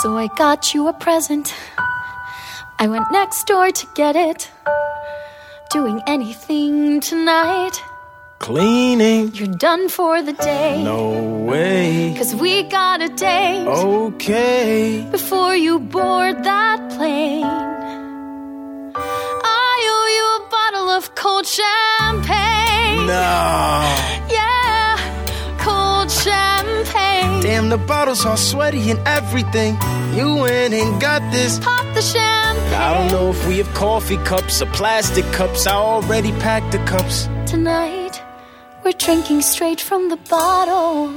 So I got you a present. I went next door to get it. Doing anything tonight. Cleaning. You're done for the day. No way. Cause we got a date. Okay. Before you board that plane. I owe you a bottle of cold champagne. No. Damn, the bottle's all sweaty and everything. You went and got this. Pop the champagne. I don't know if we have coffee cups or plastic cups. I already packed the cups. Tonight, we're drinking straight from the bottle.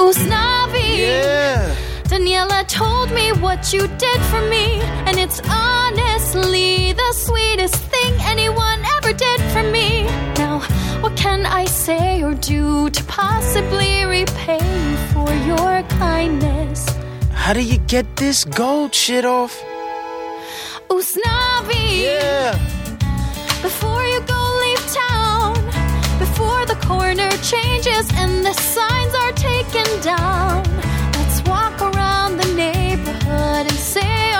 Usnavi. Yeah. Daniela told me what you did for me, and it's honestly the sweetest thing anyone ever did for me. What can I say or do to possibly repay you for your kindness? How do you get this gold shit off? Usnavi. Yeah. Before you go, leave town. Before the corner changes and the signs are taken down. Let's walk around the neighborhood and say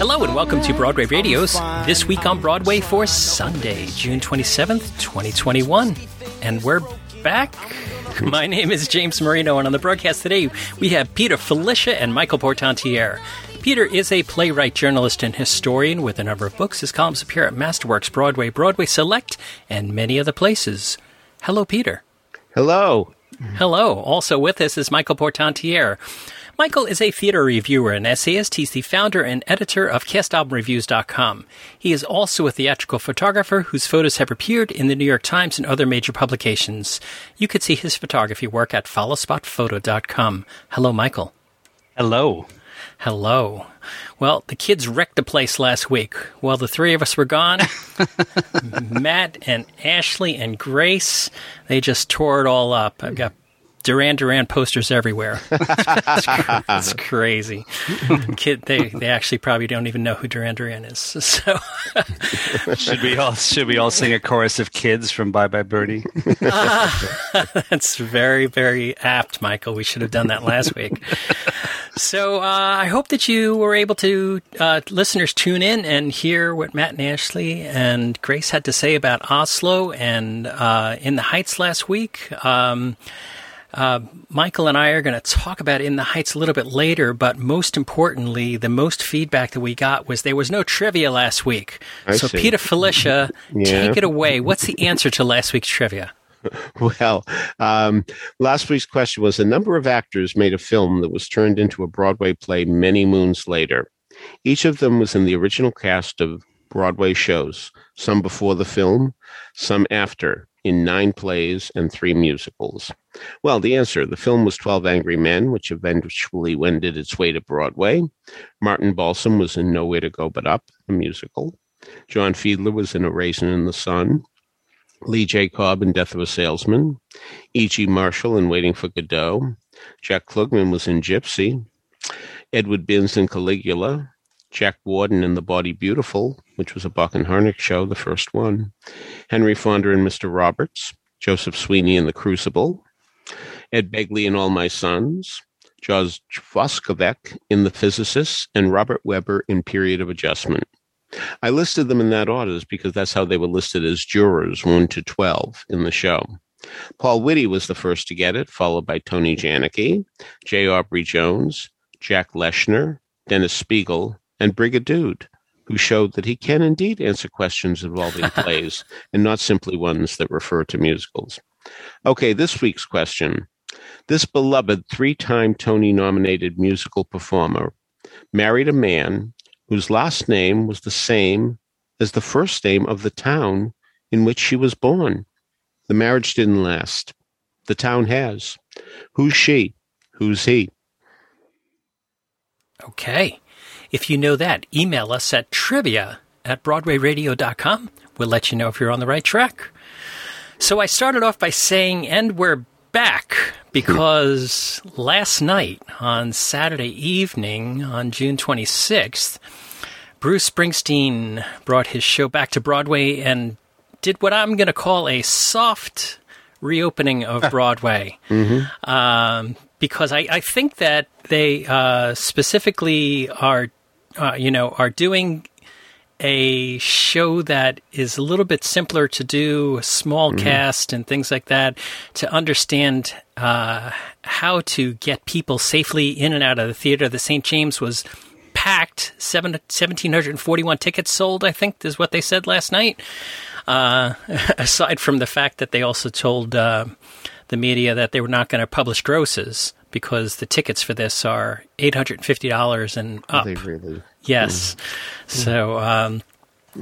Hello and welcome to Broadway Radio's. This Week on Broadway for Sunday, June 27th, 2021. And we're back. My name is James Marino, and on the broadcast today, we have Peter Filichia and Michael Portantiere. Peter is a playwright, journalist, and historian with a number of books. His columns appear at Masterworks, Broadway, Broadway Select, and many other places. Hello, Peter. Hello. Hello. Also with us is Michael Portantiere. Michael is a theater reviewer and essayist. He's the founder and editor of CastAlbumReviews.com. He is also a theatrical photographer whose photos have appeared in the New York Times and other major publications. You could see his photography work at followspotphoto.com. Hello, Michael. Hello. Hello. Well, the kids wrecked the place last week. While the three of us were gone, Matt and Ashley and Grace, they just tore it all up. I've got Duran Duran posters everywhere. it's, cr- it's crazy. Kid, they they actually probably don't even know who Duran Duran is. So Should we all should we all sing a chorus of kids from Bye Bye Birdie? That's very, very apt, Michael. We should have done that last week. So uh, I hope that you were able to, uh, listeners, tune in and hear what Matt and Ashley and Grace had to say about Oslo and uh, In the Heights last week. Um, uh, Michael and I are going to talk about In the Heights a little bit later, but most importantly, the most feedback that we got was there was no trivia last week. I so, see. Peter Filichia, Yeah. take it away. What's the answer to last week's trivia? Well, um, last week's question was a number of actors made a film that was turned into a Broadway play many moons later. Each of them was in the original cast of Broadway shows, some before the film, some after, in nine plays and three musicals. Well, the answer the film was 12 Angry Men, which eventually wended its way to Broadway. Martin Balsam was in Nowhere to Go But Up, a musical. John Fiedler was in A Raisin in the Sun. Lee J. Cobb in Death of a Salesman, E.G. Marshall in Waiting for Godot, Jack Klugman was in Gypsy, Edward Binns in Caligula, Jack Warden in The Body Beautiful, which was a Bock and Harnick show, the first one, Henry Fonda in Mr. Roberts, Joseph Sweeney in The Crucible, Ed Begley in All My Sons, George Voskovec in The Physicists, and Robert Webber in Period of Adjustment. I listed them in that order because that's how they were listed as jurors, 1 to 12 in the show. Paul Whitty was the first to get it, followed by Tony Janicki, J. Aubrey Jones, Jack Leshner, Dennis Spiegel, and Brigadude, who showed that he can indeed answer questions involving plays and not simply ones that refer to musicals. Okay, this week's question. This beloved three time Tony nominated musical performer married a man whose last name was the same as the first name of the town in which she was born. The marriage didn't last. The town has. Who's she? Who's he? Okay. If you know that, email us at trivia at broadwayradio.com. We'll let you know if you're on the right track. So I started off by saying, and we're back because last night on Saturday evening on June 26th, Bruce Springsteen brought his show back to Broadway and did what I'm going to call a soft reopening of Broadway. Um, because I, I think that they uh, specifically are, uh, you know, are doing a show that is a little bit simpler to do, a small cast and things like that, to understand uh, how to get people safely in and out of the theater. The St. James was packed, seven, 1,741 tickets sold, I think, is what they said last night. Uh, aside from the fact that they also told uh, the media that they were not going to publish grosses because the tickets for this are $850 and up. They really. Yes. So, um,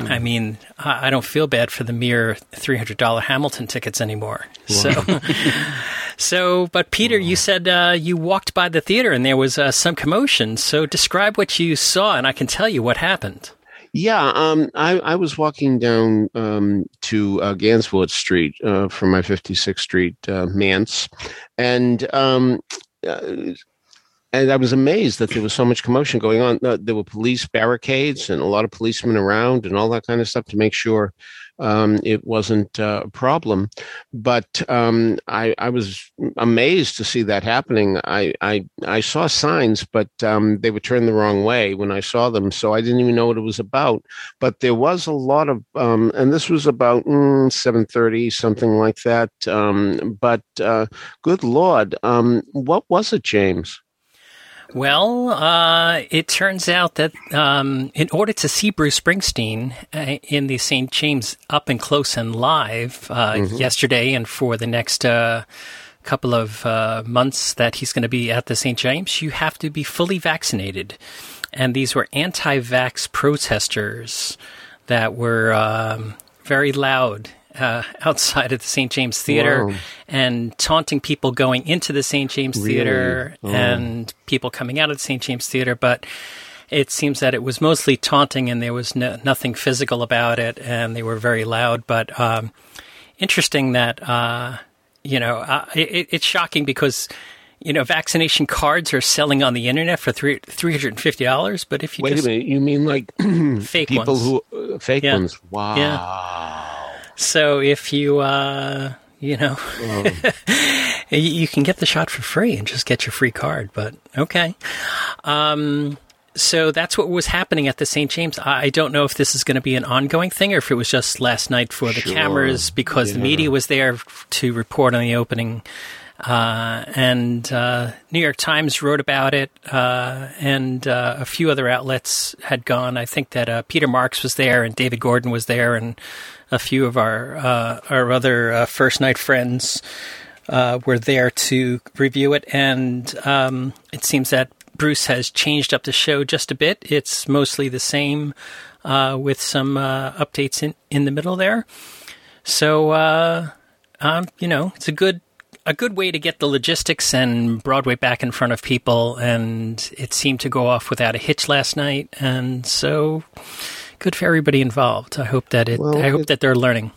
I mean, I I don't feel bad for the mere three hundred dollar Hamilton tickets anymore. So, so, but Peter, you said uh, you walked by the theater and there was uh, some commotion. So, describe what you saw, and I can tell you what happened. Yeah, um, I, I was walking down um, to uh, Ganswood Street uh, from my 56th Street uh, manse, and um, uh, and I was amazed that there was so much commotion going on. There were police barricades and a lot of policemen around and all that kind of stuff to make sure um, it wasn't uh, a problem. But um, I, I was amazed to see that happening. I I, I saw signs, but um, they were turned the wrong way when I saw them, so I didn't even know what it was about. But there was a lot of, um, and this was about mm, seven thirty, something like that. Um, but uh, good lord, um, what was it, James? Well, uh, it turns out that um, in order to see Bruce Springsteen uh, in the St. James up and close and live uh, yesterday and for the next uh, couple of uh, months that he's going to be at the St. James, you have to be fully vaccinated. And these were anti vax protesters that were um, very loud. Uh, outside of the St. James Theater Wow. and taunting people going into the St. James Really? Theater Oh. and people coming out of the St. James Theater, but it seems that it was mostly taunting and there was no, nothing physical about it, and they were very loud. But um, interesting that uh, you know uh, it, it's shocking because you know vaccination cards are selling on the internet for three three hundred and fifty dollars, but if you Wait just a minute, you mean like fake people ones, who uh, fake Yeah. ones? Wow. So if you uh, you know. You- you can get the shot for free and just get your free card, but okay. Um, so that's what was happening at the St. James. I don't know if this is going to be an ongoing thing or if it was just last night for the Sure. cameras because the media was there to report on the opening. Uh, and uh, New York Times wrote about it, uh, and uh, a few other outlets had gone. I think that uh, Peter Marks was there, and David Gordon was there, and a few of our uh, our other uh, first night friends uh, were there to review it, and um, it seems that Bruce has changed up the show just a bit. It's mostly the same, uh, with some uh, updates in in the middle there. So, uh, um, you know, it's a good a good way to get the logistics and Broadway back in front of people, and it seemed to go off without a hitch last night, and so good for everybody involved. I hope that it. Well, I hope it- that they're learning.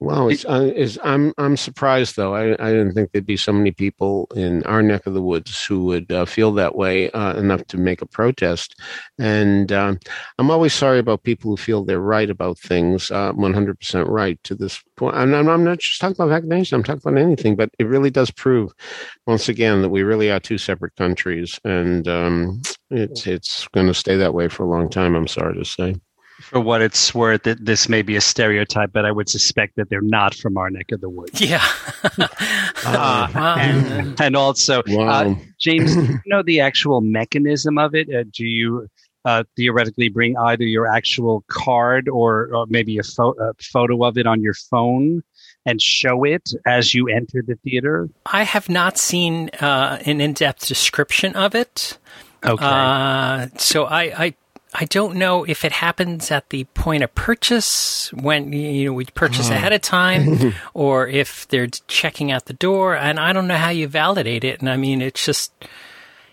Wow, it's, uh, is I'm I'm surprised though. I I didn't think there'd be so many people in our neck of the woods who would uh, feel that way uh, enough to make a protest. And um, I'm always sorry about people who feel they're right about things, uh, 100% right to this point. And I'm, I'm not just talking about vaccination. I'm talking about anything, but it really does prove once again that we really are two separate countries, and um, it's it's going to stay that way for a long time. I'm sorry to say. For what it's worth, it, this may be a stereotype, but I would suspect that they're not from our neck of the woods. Yeah. Uh, Um, And also, wow. uh, James, do you know the actual mechanism of it? Uh, do you uh, theoretically bring either your actual card or, or maybe a, pho- a photo of it on your phone and show it as you enter the theater? I have not seen uh, an in-depth description of it, Okay. uh, so I, I I don't know if it happens at the point of purchase when you know we purchase ahead of time, or if they're checking out the door, and I don't know how you validate it. And I mean, it's just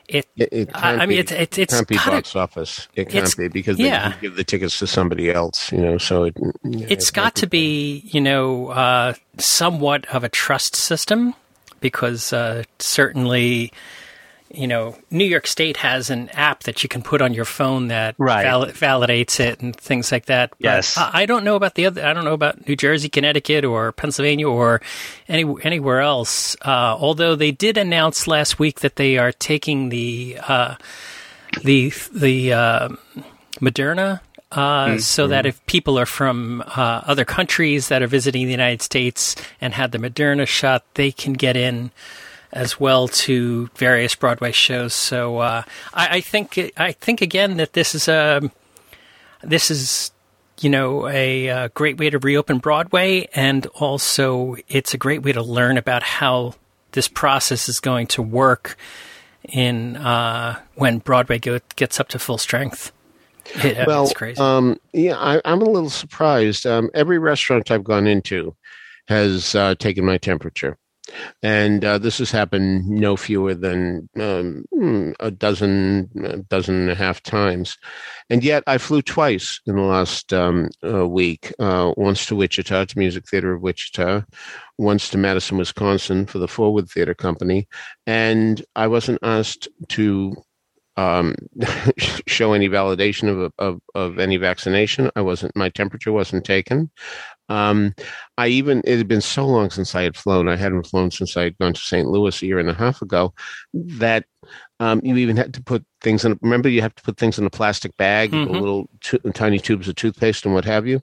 it. It, it I- can't I mean, be, it's- it's- it's can't be gotta- box office. It can't be because yeah. they give the tickets to somebody else. You know, so it, yeah, It's it got to be, you know, uh, somewhat of a trust system because uh, certainly, you know, New York State has an app that you can put on your phone that Right. val- validates it and things like that. But Yes. I, I don't know about the other. I don't know about New Jersey, Connecticut, or Pennsylvania, or any anywhere else. Uh, although they did announce last week that they are taking the uh, the the uh, Moderna. Uh, So that if people are from uh, other countries that are visiting the United States and had the Moderna shot, they can get in as well to various Broadway shows. So uh, I, I think I think again that this is a this is you know a, uh great way to reopen Broadway, and also it's a great way to learn about how this process is going to work in uh, when Broadway go, gets up to full strength. It- well, it's crazy. Um, yeah, I, I'm a little surprised. Um, every restaurant I've gone into has uh, taken my temperature, and uh, this has happened no fewer than um, hmm, a dozen, a dozen and a half times. And yet, I flew twice in the last um, uh, week. Uh, once to Wichita, to Music Theater of Wichita. Once to Madison, Wisconsin, for the Forward Theater Company, and I wasn't asked to um, show any validation of, of of any vaccination. I wasn't. My temperature wasn't taken. Um, I even it had been so long since I had flown. I hadn't flown since I had gone to St. Louis a year and a half ago. That um, you even had to put things in. Remember, you have to put things in a plastic bag, Mhm. little tu- tiny tubes of toothpaste and what have you.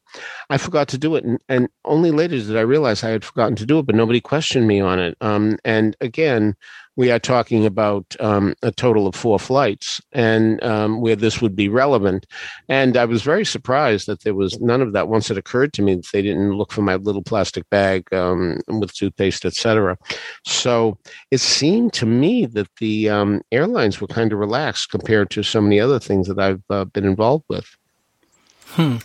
I forgot to do it, and, and only later did I realize I had forgotten to do it. But nobody questioned me on it. Um, and again, we are talking about um, a total of four flights, and um, where this would be relevant. And I was very surprised that there was none of that. Once it occurred to me that they didn't look for my little plastic bag um, with toothpaste, etc. So it seemed to me that the um, airlines were kind of relaxed compared to so many other things that I've uh, been involved with. Hmm.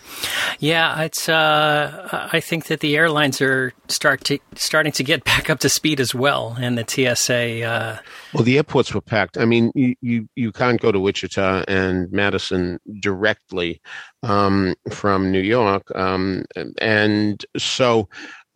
Yeah, it's. Uh, I think that the airlines are start to starting to get back up to speed as well, and the TSA. Uh, Well, the airports were packed. I mean, you you, you can't go to Wichita and Madison directly um, from New York, um, and so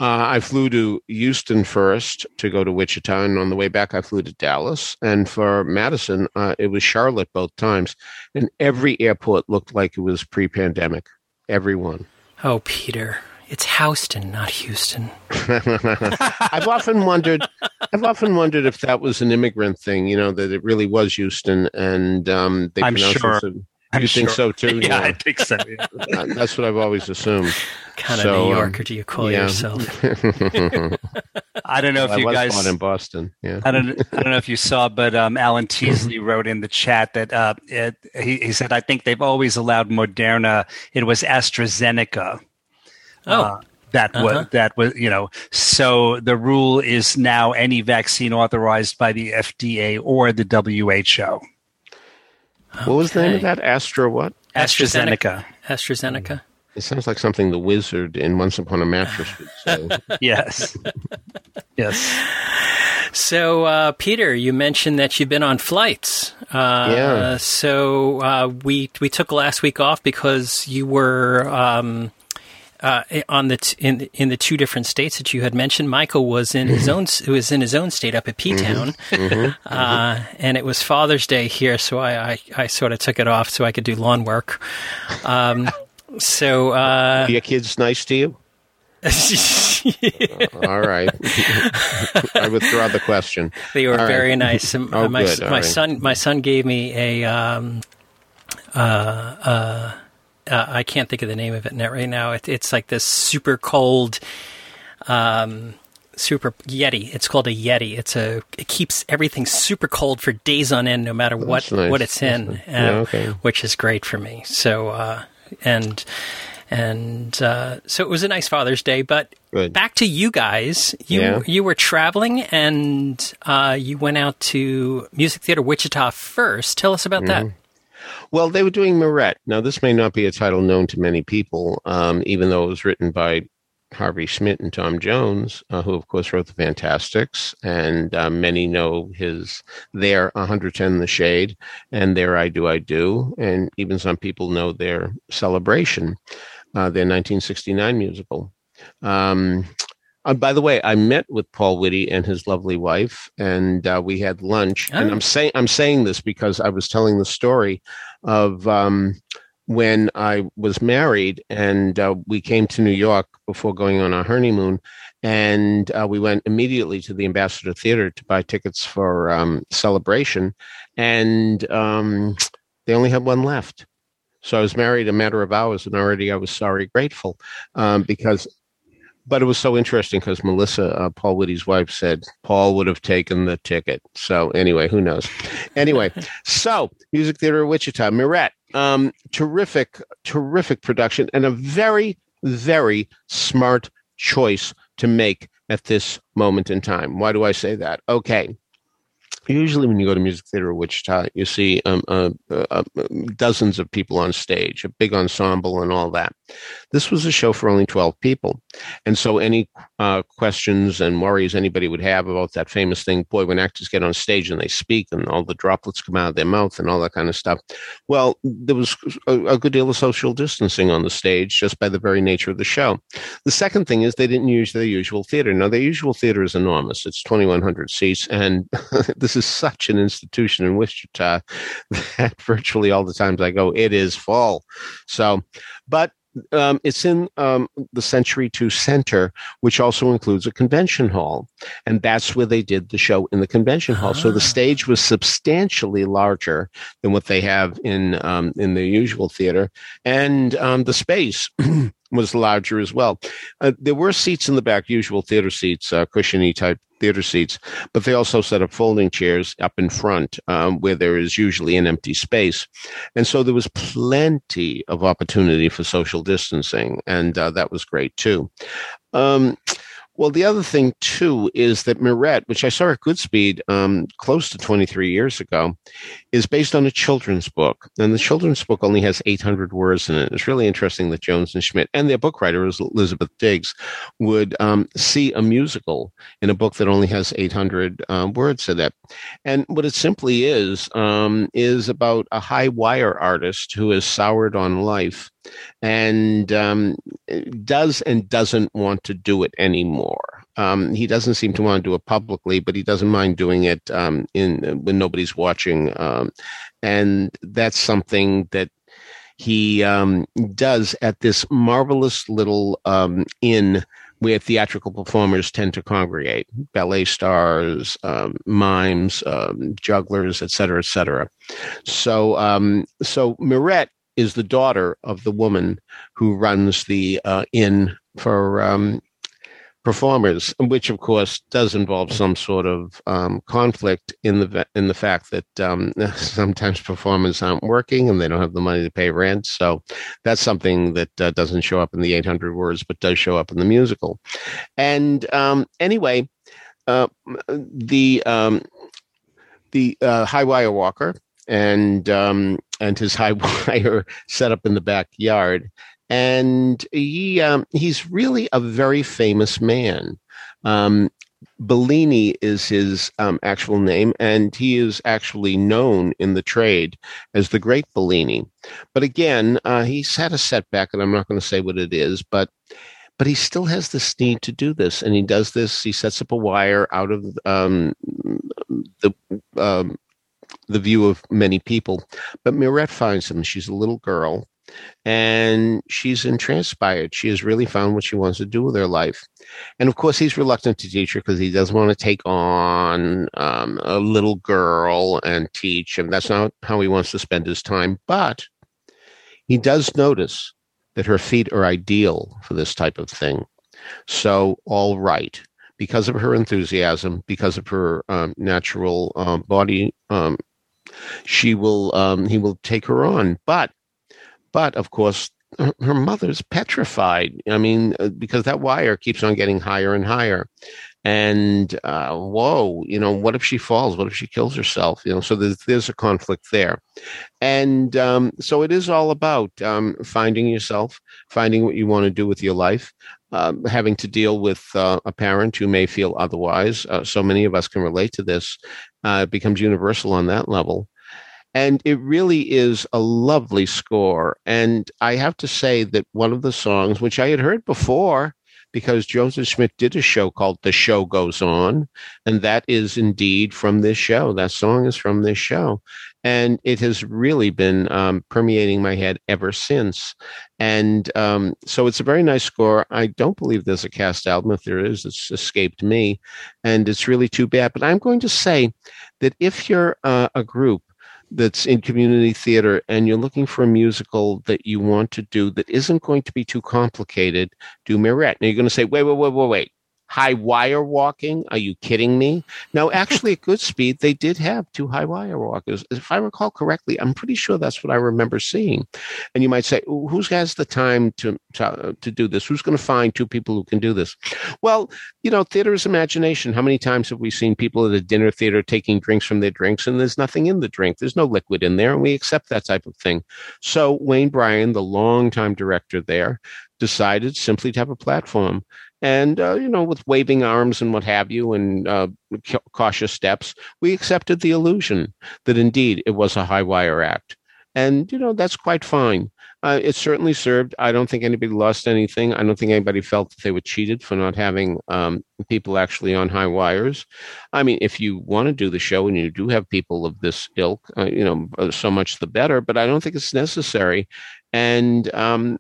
uh, I flew to Houston first to go to Wichita, and on the way back, I flew to Dallas. And for Madison, uh, it was Charlotte both times, and every airport looked like it was pre-pandemic. Everyone. oh, Peter, it's Houston, not Houston. I've often wondered. I've often wondered if that was an immigrant thing. You know that it really was Houston, and um, they I'm sure. it. So- I'm you think sure. so too? Yeah, I think so. yeah. Uh, That's what I've always assumed. kind of So, New um, Yorker do you call yeah. yourself? I don't know if I you was guys born in Boston. Yeah. I don't, I don't know if you saw, but um, Alan Teasley wrote in the chat that uh, it, he, he said, I think they've always allowed Moderna. It was AstraZeneca. Oh, uh, that was Uh-huh. that was you know. So the rule is now any vaccine authorized by the FDA or the WHO. What was the name of that? Astra what? AstraZeneca. AstraZeneca. It sounds like something the wizard in Once Upon a Mattress would say. yes. yes. So, uh, Peter, you mentioned that you've been on flights. Uh, Yeah. So uh, we we took last week off because you were um, uh, on the t- in in the two different states that you had mentioned. Michael was in his own was in his own state up at P Town, uh, and it was Father's Day here, so I, I I sort of took it off so I could do lawn work. Um, so. Uh, Are your kids nice to you? All right. I withdraw the question. They were All right. very nice. And Oh, my good. All my right. son my son gave me a um, uh, uh, uh, I can't think of the name of it net right now. It, it's like this super cold um, super Yeti. It's called a Yeti. It's a it keeps everything super cold for days on end, no matter what nice. what it's That's in, nice. uh, Yeah, okay. which is great for me. So uh, and and uh, so it was a nice Father's Day, but Good. back to you guys. You Yeah. you were traveling and uh, you went out to Music Theater Wichita first. Tell us about that. Well, they were doing Mirette. Now, this may not be a title known to many people, um, even though it was written by Harvey Schmidt and Tom Jones, uh, who, of course, wrote The Fantasticks. And uh, many know his Their 110 in The Shade and Their I Do, I Do. And even some people know their Celebration, uh, their 1969 musical. Um, Uh, by the way, I met with Paul Whitty and his lovely wife, and uh, we had lunch. Oh. And I'm saying I'm saying this because I was telling the story of um, when I was married, and uh, we came to New York before going on our honeymoon, and uh, we went immediately to the Ambassador Theater to buy tickets for um, Celebration, and um, they only had one left. So I was married a matter of hours, and already I was sorry grateful um, because but it was so interesting because Melissa, uh, Paul Whitty's wife, said Paul would have taken the ticket. So anyway, who knows? Anyway, so Music Theater of Wichita, Mirette, um, terrific, terrific production, and a very, very smart choice to make at this moment in time. Why do I say that? Okay, usually when you go to music theater of Wichita, you see um, uh, uh, uh, dozens of people on stage, a big ensemble, and all that. This was a show for only 12 people. And so, any uh, questions and worries anybody would have about that famous thing, boy, when actors get on stage and they speak and all the droplets come out of their mouth and all that kind of stuff, well, there was a, a good deal of social distancing on the stage just by the very nature of the show. The second thing is they didn't use their usual theater. Now, their usual theater is enormous, it's 2,100 seats, and this is such an institution in Wichita that virtually all the times I go, it is full. So, but um, it's in um, the Century 2 Center, which also includes a convention hall. And that's where they did the show in the convention hall. So the Ah. stage was substantially larger than what they have in um, in the usual theater. And um, the space was larger as well. Uh, there were seats in the back, usual theater seats, uh, cushiony type theater seats, but they also set up folding chairs up in front um, where there is usually an empty space. And so there was plenty of opportunity for social distancing, and uh, that was great too. Um, well, the other thing too is that Mirette, which I saw at Goodspeed um, close to 23 years ago, is based on a children's book. And the children's book only has 800 words in it. It's really interesting that Jones and Schmidt and their book writer, Elizabeth Diggs, would um, see a musical in a book that only has 800 um, words in it. And what it simply is, um, is about a high wire artist who is soured on life and um, does and doesn't want to do it anymore. Um, he doesn't seem to want to do it publicly, but he doesn't mind doing it um, in when nobody's watching, um, and that's something that he um, does at this marvelous little um, inn where theatrical performers tend to congregate ballet stars um, mimes um, jugglers et cetera et cetera so um, so mirette is the daughter of the woman who runs the uh, inn for um, performers, which of course does involve some sort of um, conflict in the in the fact that um, sometimes performers aren't working and they don't have the money to pay rent. So that's something that uh, doesn't show up in the 800 words, but does show up in the musical. And um, anyway, uh, the um, the uh, high wire walker and um, and his high wire set up in the backyard and he um, he's really a very famous man. Um, Bellini is his um, actual name, and he is actually known in the trade as the Great Bellini. But again, uh, he's had a setback, and I'm not going to say what it is, but but he still has this need to do this, and he does this. He sets up a wire out of um, the um, the view of many people. But Mirette finds him. She's a little girl and she's entranced by it. She has really found what she wants to do with her life. And of course, he's reluctant to teach her because he doesn't want to take on um, a little girl and teach, and that's not how he wants to spend his time. But he does notice that her feet are ideal for this type of thing. So, all right. Because of her enthusiasm, because of her um, natural um, body, um, she will. Um, he will take her on. But but of course, her, her mother's petrified. I mean, uh, because that wire keeps on getting higher and higher. And uh, whoa, you know, what if she falls? What if she kills herself? You know, so there's there's a conflict there, and um, so it is all about um, finding yourself, finding what you want to do with your life, um, having to deal with uh, a parent who may feel otherwise. Uh, so many of us can relate to this. Uh, it becomes universal on that level. And it really is a lovely score. And I have to say that one of the songs, which I had heard before, because Joseph Schmidt did a show called The Show Goes On, and that is indeed from this show. That song is from this show. And it has really been um, permeating my head ever since. And um, so it's a very nice score. I don't believe there's a cast album. If there is, it's escaped me. And it's really too bad. But I'm going to say that if you're uh, a group that's in community theater and you're looking for a musical that you want to do that isn't going to be too complicated, do Mirette. Now you're going to say, wait, wait, wait, wait, wait high wire walking. Are you kidding me? No, actually, at Goodspeed, they did have two high wire walkers. If I recall correctly, I'm pretty sure that's what I remember seeing. And you might say, who has the time to, to, to do this? Who's going to find two people who can do this? Well, you know, theater is imagination. How many times have we seen people at a dinner theater taking drinks from their drinks and there's nothing in the drink? There's no liquid in there, and we accept that type of thing. So Wayne Bryan, the longtime director there, decided simply to have a platform and uh, you know with waving arms and what have you and uh, cautious steps we accepted the illusion that indeed it was a high wire act. And you know that's quite fine. Uh, it certainly served i don't think anybody lost anything. I don't think anybody felt that they were cheated for not having um, people actually on high wires. I mean if you want to do the show and you do have people of this ilk uh, you know uh, so much the better but i don't think it's necessary and um,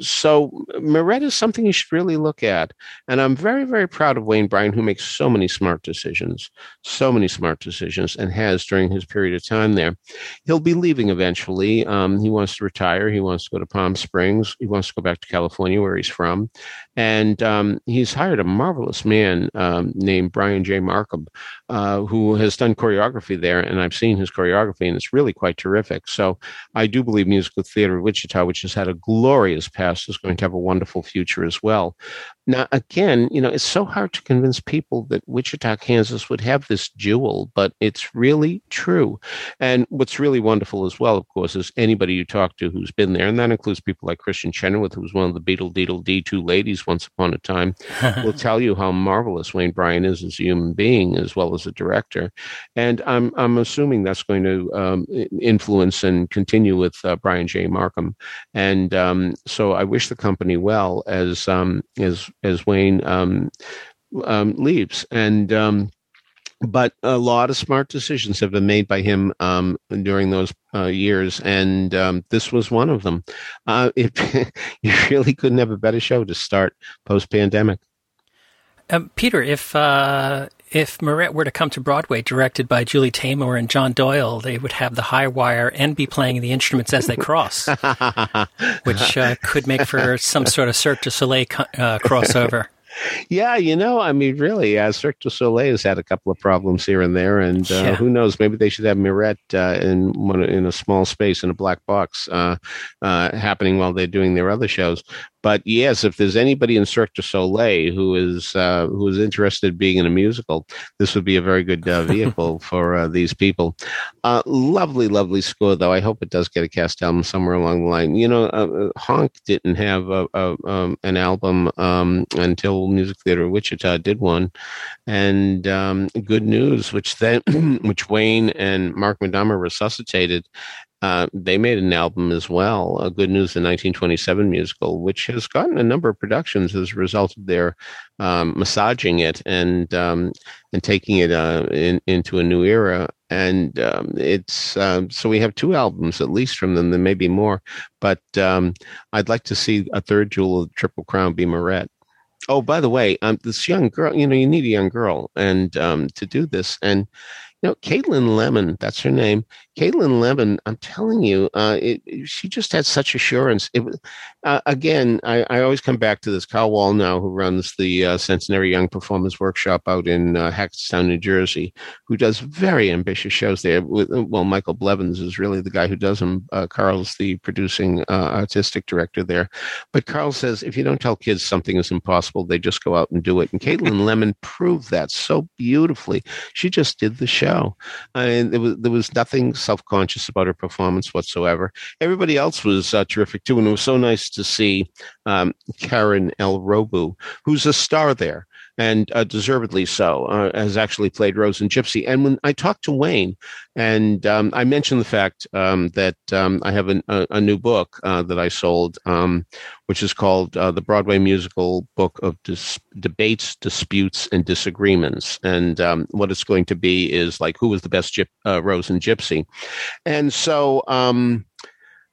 so Mirette is something you should really look at. And I'm very, very proud of Wayne Bryan, who makes so many smart decisions, so many smart decisions, and has during his period of time there. He'll be leaving eventually. Um, he wants to retire. He wants to go to Palm Springs. He wants to go back to California, where he's from. And um, he's hired a marvelous man um, named Brian J. Marcum, uh, who has done choreography there. And I've seen his choreography, and it's really quite terrific. So I do believe musical theater, of Wichita, which has had a glorious past, is going to have a wonderful future as well. Now, again, you know, it's so hard to convince people that Wichita, Kansas would have this jewel, but it's really true. And what's really wonderful as well, of course, is anybody you talk to who's been there, and that includes people like Kristin Chenoweth, who was one of the Beetle Deedle D two ladies once upon a time, will tell you how marvelous Wayne Bryan is as a human being as well as a director. And I'm I'm assuming that's going to um, influence and continue with uh, Brian J. Marcum. And um, so I wish the company well as um, as as Wayne um, um, leaves. And um, but a lot of smart decisions have been made by him um, during those uh, years, and um, this was one of them. Uh, it, you really couldn't have a better show to start post pandemic. Um, Peter, if uh, if Mirette were to come to Broadway, directed by Julie Taymor and John Doyle, they would have the high wire and be playing the instruments as they cross, which uh, could make for some sort of Cirque du Soleil uh, crossover yeah, you know, I mean, really, uh, Cirque du Soleil has had a couple of problems here and there, and uh, yeah. who knows? Maybe they should have Mirette uh, in one in a small space in a black box uh, uh, happening while they're doing their other shows. But yes, if there's anybody in Cirque du Soleil who is uh, who is interested in being in a musical, this would be a very good uh, vehicle for uh, these people. Uh, lovely, lovely score, though. I hope it does get a cast album somewhere along the line. You know, Honk didn't have a, a, um, an album um, until Music Theater Wichita did one, and um, Good News, which then which Wayne and Mark Madama resuscitated uh, they made an album as well, a Good News, the 1927 musical, which has gotten a number of productions as a result of their um, massaging it and um, and taking it uh, in, into a new era. And um, it's um, so we have two albums at least from them. There may be more, but um, I'd like to see a third jewel of the Triple Crown be Mirette. Oh, by the way, um, this young girl, you know, you need a young girl and to do this, and know, Caitlin Lemon, that's her name. Caitlin Lemon, I'm telling you, uh, it, she just had such assurance. It was, uh, again, I, I, always come back to this. Carl Wallnau, who runs the uh, Centenary Young Performers Workshop out in uh, Hackettstown, New Jersey, who does very ambitious shows there. With, well, Michael Blevins is really the guy who does them. Uh, Carl's the producing uh, artistic director there. But Carl says if you don't tell kids something is impossible, they just go out and do it. And Caitlin Lemon proved that so beautifully. She just did the show, and there was there was nothing self conscious about her performance whatsoever. Everybody else was uh, terrific too, and it was so nice to see um, Karen L. Robu, who's a star there. And uh, deservedly so. Uh, has actually played Rose and Gypsy. And when I talked to Wayne, and um, I mentioned the fact um, that um, I have an, a, a, new book uh, that I sold, um, which is called uh, the Broadway Musical Book of Dis- Debates, Disputes, and Disagreements. And um, what it's going to be is like who was the best Gyp- uh, Rose and Gypsy, and so.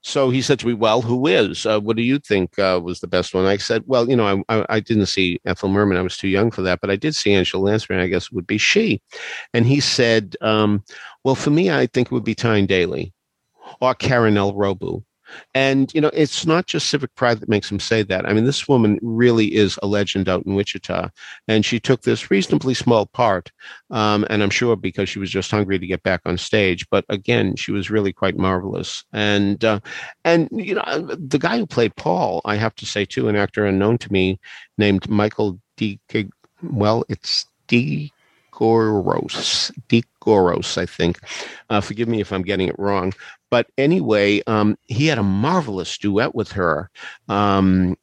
So he said to me, "Well, who is? Uh, what do you think uh, was the best one?" I said, "Well, you know, I, I, I, didn't see Ethel Merman; I was too young for that. But I did see Angela Lansbury. I guess it would be she." And he said, um, "Well, for me, I think it would be Tyne Daly or Karen L. Robu." And, you know, it's not just civic pride that makes him say that. I mean, this woman really is a legend out in Wichita. And she took this reasonably small part. Um, and I'm sure because she was just hungry to get back on stage. But again, she was really quite marvelous. And, uh, and, you know, the guy who played Paul, I have to say, too, an actor unknown to me named Michael D. Well, it's D. Goros, Goros, I think. Uh, forgive me if I'm getting it wrong. But anyway, um, he had a marvelous duet with her. Um,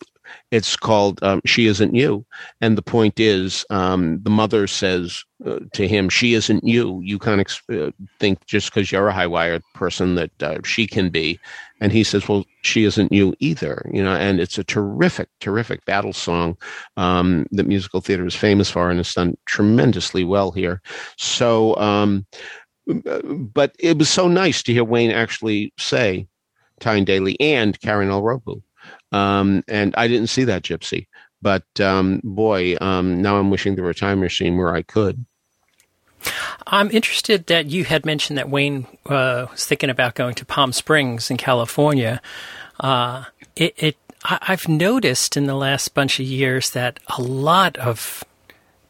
it's called um, She Isn't You. And the point is, um, the mother says uh, to him, She isn't you. You can't uh, think just because you're a high wired person that uh, she can be. And he says, Well, she isn't you either. You know, and it's a terrific, terrific battle song um, that musical theater is famous for and it's done tremendously well here. So, um, but it was so nice to hear Wayne actually say Tyne Daly and Karen L. Robu. Um, and I didn't see that gypsy. But um, boy, um, now I'm wishing there were a time machine where I could. I'm interested that you had mentioned that Wayne uh, was thinking about going to Palm Springs in California. Uh, it, it I, I've noticed in the last bunch of years that a lot of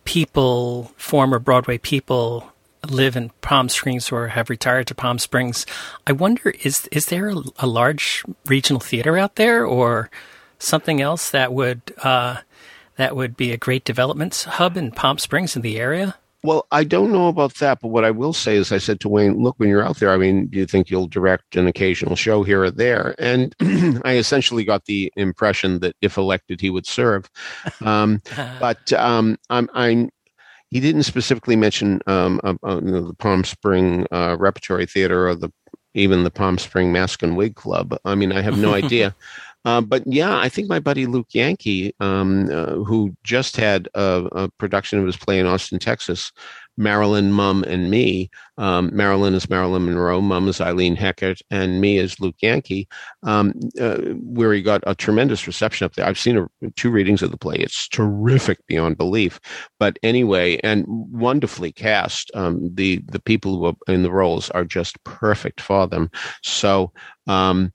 people, former Broadway people, live in Palm Springs or have retired to Palm Springs. I wonder is is there a, a large regional theater out there or something else that would uh, that would be a great development hub in Palm Springs in the area? Well, I don't know about that, but what I will say is I said to Wayne, look, when you're out there, I mean, do you think you'll direct an occasional show here or there? And I essentially got the impression that if elected, he would serve. Um, but um, I'm, I'm, he didn't specifically mention um, uh, uh, the Palm Spring uh, Repertory Theater or the even the Palm Spring Mask and Wig Club. I mean, I have no idea. Uh, but yeah, I think my buddy Luke Yankee, um, uh, who just had a, a, production of his play in Austin, Texas, Marilyn, Mum, and me. Um, Marilyn is Marilyn Monroe, Mum is Eileen Heckart, and me is Luke Yankee, um, uh, where he got a tremendous reception up there. I've seen a, two readings of the play. It's terrific beyond belief. But anyway, and wonderfully cast. Um, the the people who are in the roles are just perfect for them. So um,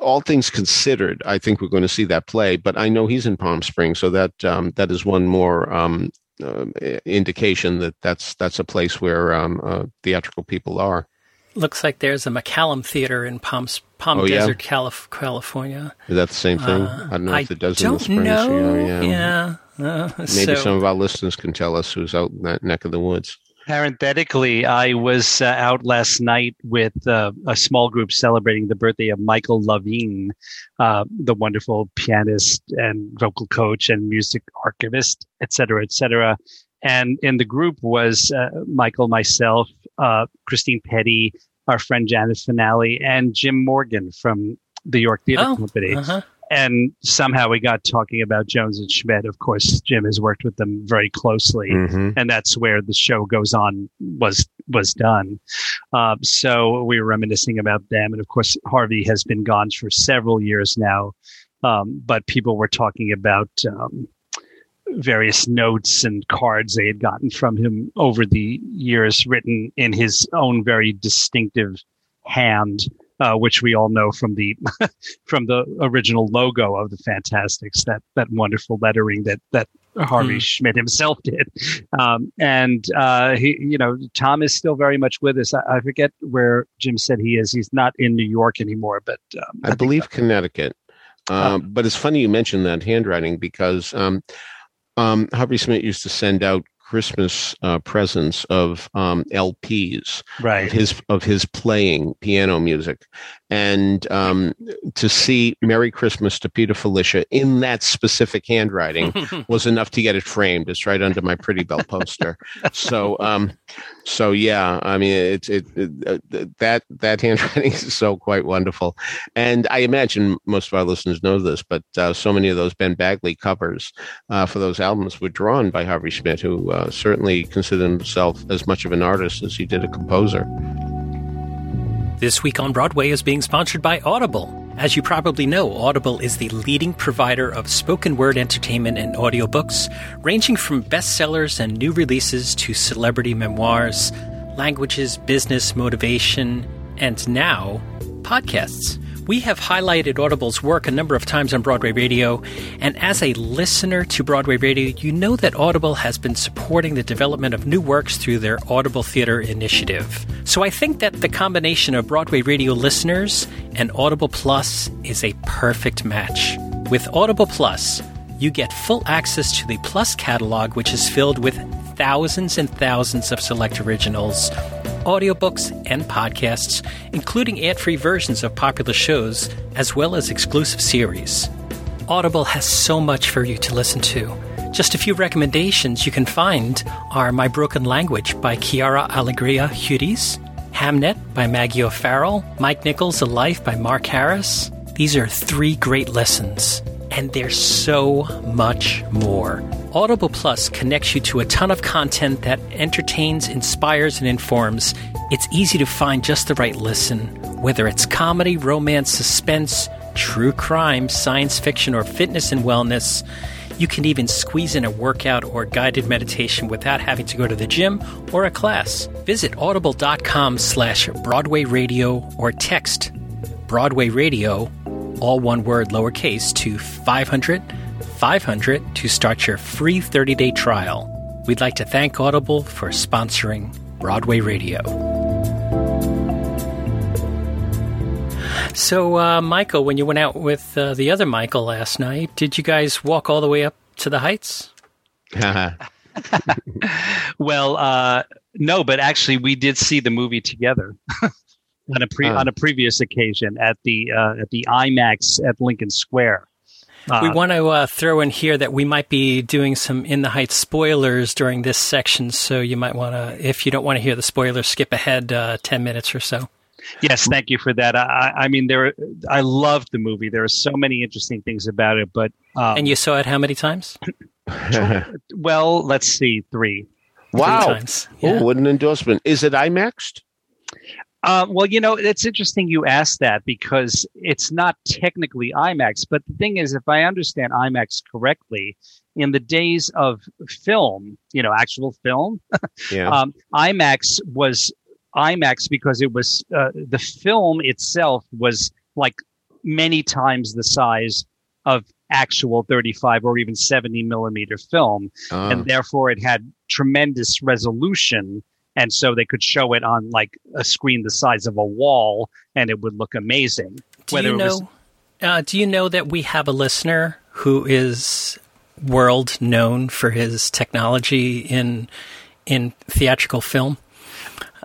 all things considered, I think we're going to see that play. But I know he's in Palm Springs, so that um, that is one more um, uh, indication that that's that's a place where um, uh, theatrical people are. Looks like there's a McCallum Theater in Palm Palm oh, Desert, yeah? Calif- California. Is that the same thing? Uh, I don't know if it does in the Springs. Know. yeah, yeah. Uh, Maybe so, some of our listeners can tell us who's out in that neck of the woods. Parenthetically, I was uh, out last night with uh, a small group celebrating the birthday of Michael Lavine, uh, the wonderful pianist and vocal coach and music archivist, et cetera, et cetera. And in the group was uh, Michael, myself, uh, Christine Petty, our friend Janet Finale, and Jim Morgan from the York Theater oh, Company. Uh-huh and somehow we got talking about Jones and Schmidt. Of course, Jim has worked with them very closely, mm-hmm. and that's where the show goes on was was done. Uh, so we were reminiscing about them, and of course, Harvey has been gone for several years now. Um, but people were talking about um, various notes and cards they had gotten from him over the years, written in his own very distinctive hand uh, which we all know from the from the original logo of the Fantasticks, that that wonderful lettering that that Harvey mm. Schmidt himself did. Um, and uh, he, you know, Tom is still very much with us. I, I, forget where Jim said he is. He's not in New York anymore, but um, I, I, believe Connecticut. Uh, but it's funny you mentioned that handwriting because um, um, Harvey Schmidt used to send out Christmas uh, presents of um, LPs Right. of his of his playing piano music, and um, to see "Merry Christmas" to Peter Filichia in that specific handwriting was enough to get it framed. It's right under my Prettybelle poster. so, um, so yeah, I mean, it's it, it uh, that that handwriting is so quite wonderful, and I imagine most of our listeners know this, but uh, so many of those Ben Bagley covers uh, for those albums were drawn by Harvey Schmidt, who uh, certainly considered himself as much of an artist as he did a composer. This week on Broadway is being sponsored by Audible. As you probably know, Audible is the leading provider of spoken word entertainment and audiobooks, ranging from bestsellers and new releases to celebrity memoirs, languages, business, motivation, and now podcasts. We have highlighted Audible's work a number of times on Broadway Radio, and as a listener to Broadway Radio, you know that Audible has been supporting the development of new works through their Audible Theater initiative. So I think that the combination of Broadway Radio listeners and Audible Plus is a perfect match. With Audible Plus, you get full access to the Plus catalog, which is filled with thousands and thousands of select originals, audiobooks, and podcasts, including ad free versions of popular shows, as well as exclusive series. Audible has so much for you to listen to. Just a few recommendations you can find are My Broken Language by Quiara Alegría Hudes, Hamnet by Maggie O'Farrell, Mike Nichols' A Life by Mark Harris. These are three great lessons, and there's so much more. Audible Plus connects you to a ton of content that entertains, inspires, and informs. It's easy to find just the right listen, whether it's comedy, romance, suspense, true crime, science fiction, or fitness and wellness. You can even squeeze in a workout or guided meditation without having to go to the gym or a class. Visit audible.com slash Broadway Radio or text Broadway Radio, all one word lowercase, to 500 500 to start your free 30 day trial. We'd like to thank Audible for sponsoring Broadway Radio. So, uh, Michael, when you went out with uh, the other Michael last night, did you guys walk all the way up to the heights? Well, uh, no, but actually, we did see the movie together on a pre- Oh. on a previous occasion at the uh, at the IMAX at Lincoln Square. Uh, we want to uh, throw in here that we might be doing some In the Heights spoilers during this section, so you might want to, if you don't want to hear the spoilers, skip ahead uh, 10 minutes or so. Yes, thank you for that. I, I I mean, there. I loved the movie. There are so many interesting things about it, but um, And you saw it how many times? well, let's see, three. wow. Three times. Yeah. Oh, what an endorsement. Is it IMAXed? Uh, well, you know, it's interesting you asked that because it's not technically IMAX, but the thing is, if I understand IMAX correctly, in the days of film, you know, actual film, Yeah. um, IMAX was IMAX because it was uh, the film itself was like many times the size of actual 35 or even 70 millimeter film Ah. and therefore it had tremendous resolution and so they could show it on like a screen the size of a wall and it would look amazing Do whether you it was- know? Uh, do you know that we have a listener who is world known for his technology in in theatrical film?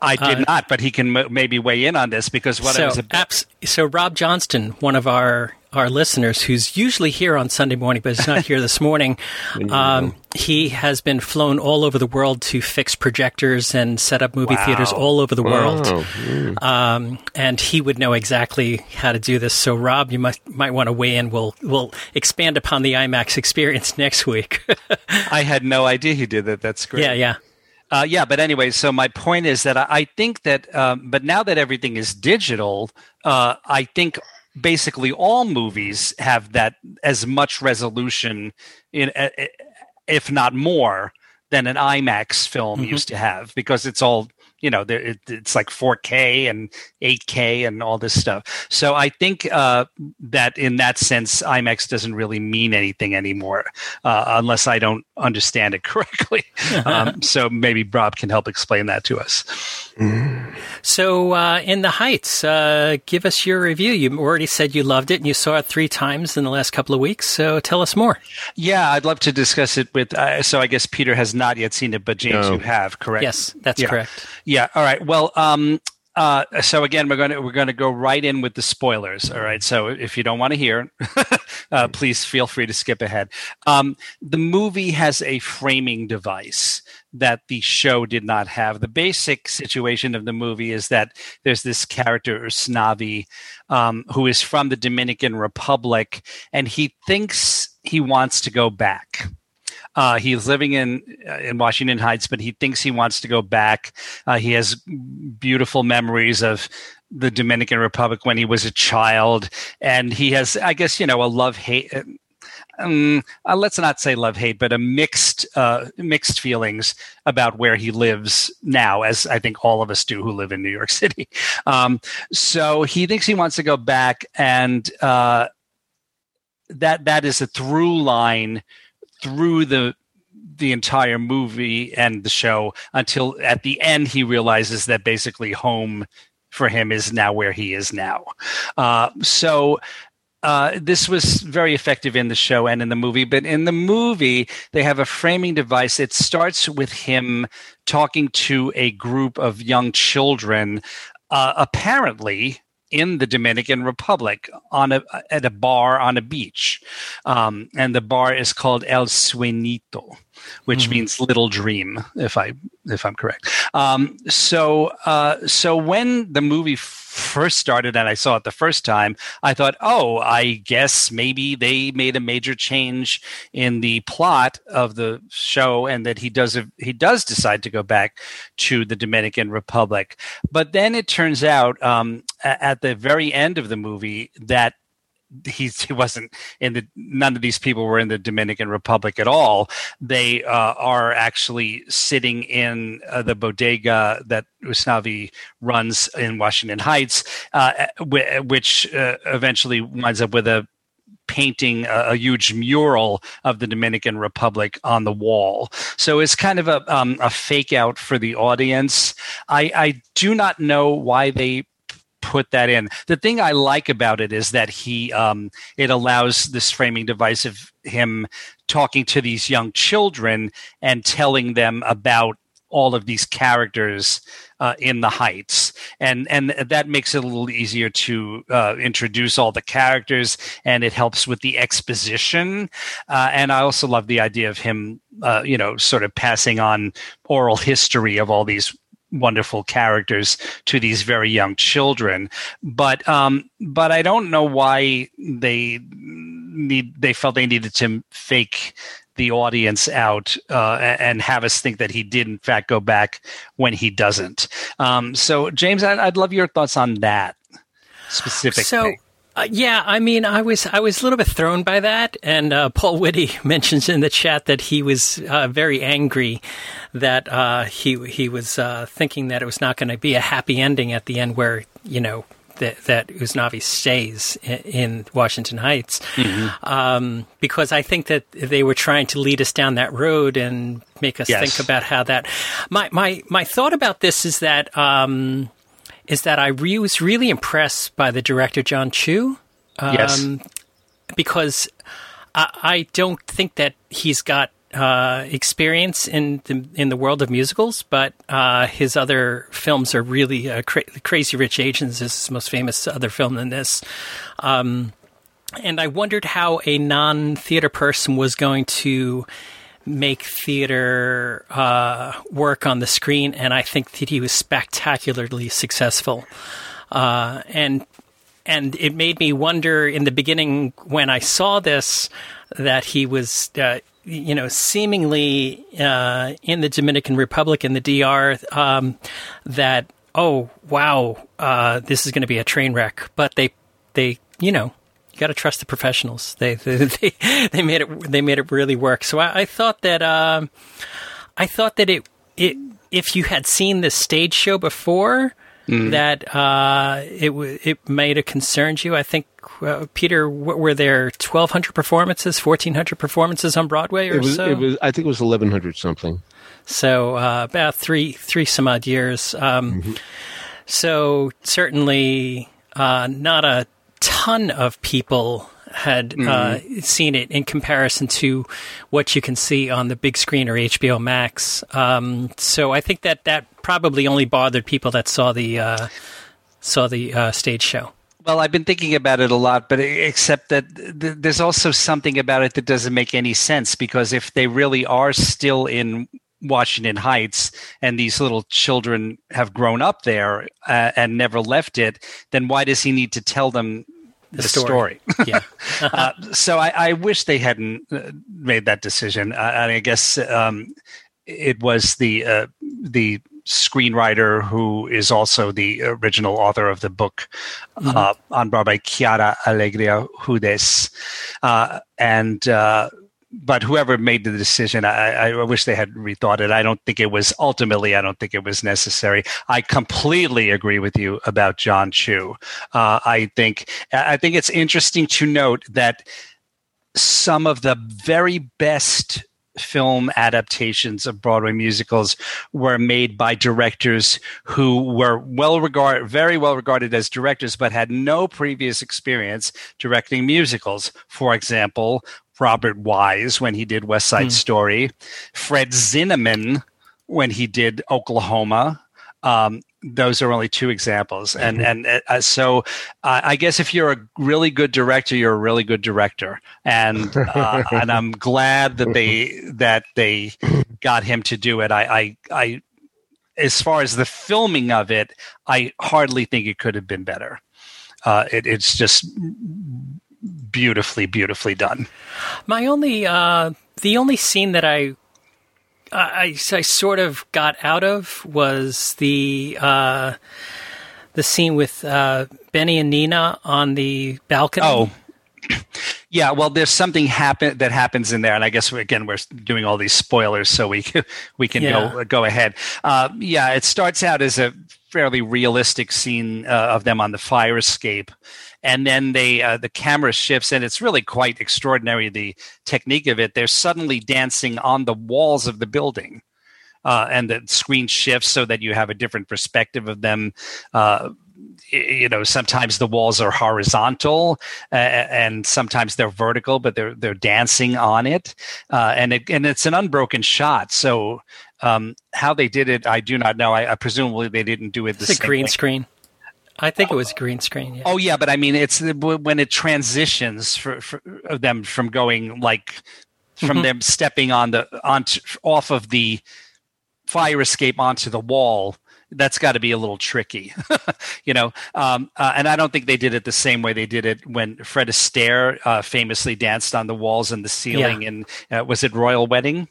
i did uh, not but he can m- maybe weigh in on this because what I was about abs- so Rob Johnston, one of our our listeners, who's usually here on Sunday morning, but is not here this morning, um, he has been flown all over the world to fix projectors and set up movie Wow. theaters all over the world. Oh, mm. um, and he would know exactly how to do this. So, Rob, you might might want to weigh in. We'll we'll expand upon the IMAX experience next week. i had no idea he did that that's great yeah, yeah, Uh, yeah, but anyway, so my point is that I, I think that, um, but now that everything is digital, uh, I think basically all movies have that as much resolution, in, uh, if not more, than an IMAX film Mhm. used to have because it's all you know, there, it, it's like 4K and 8K and all this stuff. So I think uh, that in that sense, IMAX doesn't really mean anything anymore, uh, unless I don't understand it correctly. um, so maybe Rob can help explain that to us. So, uh, in the Heights, uh, give us your review. You already said you loved it, and you saw it three times in the last couple of weeks. So, tell us more. Yeah, I'd love to discuss it with. Uh, so, I guess Peter has not yet seen it, but James, No. you have, correct? Yes, that's Yeah. correct. Yeah. All right. Well, um, uh, so again, we're going to we're going to go right in with the spoilers. All right. So if you don't want to hear, uh, please feel free to skip ahead. Um, the movie has a framing device that the show did not have. The basic situation of the movie is that there's this character Usnavi um, who is from the Dominican Republic, and he thinks he wants to go back. Uh, he's living in uh, in Washington Heights, but he thinks he wants to go back. Uh, he has beautiful memories of the Dominican Republic when he was a child, and he has, I guess, you know, a love hate. Um, uh, let's not say love hate, but a mixed uh, mixed feelings about where he lives now, as I think all of us do who live in New York City. Um, so he thinks he wants to go back, and uh, that that is a through line through the the entire movie and the show until at the end he realizes that basically home for him is now where he is now. Uh, so uh, this was very effective in the show and in the movie. But in the movie, they have a framing device. It starts with him talking to a group of young children, uh, apparently in the Dominican Republic on a at a bar on a beach, um, and the bar is called El Sueñito, which means little dream, if I if I'm correct. Um, so uh, so when the movie first started and I saw it the first time, I thought, oh, I guess maybe they made a major change in the plot of the show, and that he does he does decide to go back to the Dominican Republic. But then it turns out um, at the very end of the movie that he's, he wasn't in the none of these people were in the Dominican Republic at all. They uh, are actually sitting in uh, the bodega that Usnavi runs in Washington Heights, uh, wh- which uh, eventually winds up with a painting a, a huge mural of the Dominican Republic on the wall. So it's kind of a, um, a fake out for the audience. I, I do not know why they put that in. The thing I like about it is that he um, it allows this framing device of him talking to these young children and telling them about all of these characters uh, in the heights and and that makes it a little easier to uh, introduce all the characters and it helps with the exposition uh, and i also love the idea of him uh, you know sort of passing on oral history of all these wonderful characters to these very young children. But um but i don't know why they need they felt they needed to fake the audience out uh, and have us think that he did in fact go back when he doesn't. Um so james i'd, love your thoughts on that specifically. So, uh, yeah, I mean, I was I was a little bit thrown by that, and uh, Paul Whitty mentions in the chat that he was uh, very angry that uh, he he was uh, thinking that it was not going to be a happy ending at the end, where you know that that Usnavi stays in, in Washington Heights, um, because I think that they were trying to lead us down that road and make us Yes. think about how that. My my my thought about this is that. Um, is that I re- was really impressed by the director Jon Chu. yes Um, because I, I don't think that he's got uh, experience in the in the world of musicals, but uh, his other films are really uh, cra- Crazy Rich Asians is his most famous other film than this. Um, and I wondered how a non theater person was going to make theater uh, work on the screen, and I think that he was spectacularly successful. Uh, and and it made me wonder in the beginning when I saw this that he was, uh, you know, seemingly uh, in the Dominican Republic in the DR. Um, that oh wow, uh, this is going to be a train wreck. But they they you know you got to trust the professionals. They, they they they made it they made it really work. So I, I thought that um, I thought that it it if you had seen the stage show before, Mm-hmm. that uh, it w- it might have concerned you. I think uh, Peter, w- were there twelve hundred performances, fourteen hundred performances on Broadway, or It was, so? it was. I think it was eleven hundred something. So uh, about three three some odd years. Um, So certainly uh, not a ton of people had uh, seen it in comparison to what you can see on the big screen or HBO Max. Um, so I think that that probably only bothered people that saw the uh, saw the uh, stage show. Well, I've been thinking about it a lot, but except that th- there's also something about it that doesn't make any sense because if they really are still in Washington Heights and these little children have grown up there uh, and never left it, then why does he need to tell them the, story. story? Yeah. uh, so I, I wish they hadn't uh, made that decision. Uh, and I guess um, it was the uh, the screenwriter who is also the original author of the book uh, on Broadway, Quiara Alegría Hudes, uh, and. But whoever made the decision, I, I wish they had rethought it. I don't think it was ultimately. I don't think it was necessary. I completely agree with you about John Chu. Uh, I think I think it's interesting to note that some of the very best film adaptations of Broadway musicals were made by directors who were well regarded, very well regarded as directors, but had no previous experience directing musicals. For example, Robert Wise when he did West Side Story, Fred Zinnemann when he did Oklahoma. Um, those are only two examples, and and uh, so uh, I guess if you're a really good director, you're a really good director, and uh, and I'm glad that they that they got him to do it. I, I I as far as the filming of it, I hardly think it could have been better. Uh, it, it's just beautifully, beautifully done. My only, uh, the only scene that I, I, I sort of got out of was the, uh, the scene with uh, Benny and Nina on the balcony. Oh, yeah. Well, there's something happen that happens in there, and I guess again we're doing all these spoilers, so we can, we can Yeah. go go ahead. Uh, yeah, it starts out as a fairly realistic scene uh, of them on the fire escape, and then they uh, the camera shifts, and it's really quite extraordinary the technique of it. They're suddenly dancing on the walls of the building. Uh, and the screen shifts so that you have a different perspective of them uh, you know sometimes the walls are horizontal uh, and sometimes they're vertical but they're they're dancing on it uh, and it and it's an unbroken shot so um, how they did it I do not know I, I presumably they didn't do it the it's a green way. screen. I think it was green screen. Yeah. Oh yeah, but I mean, it's when it transitions for, for them from going like from them stepping on the on off of the fire escape onto the wall. That's got to be a little tricky, you know. Um, uh, and I don't think they did it the same way they did it when Fred Astaire uh, famously danced on the walls and the ceiling. And uh, was it Royal Wedding?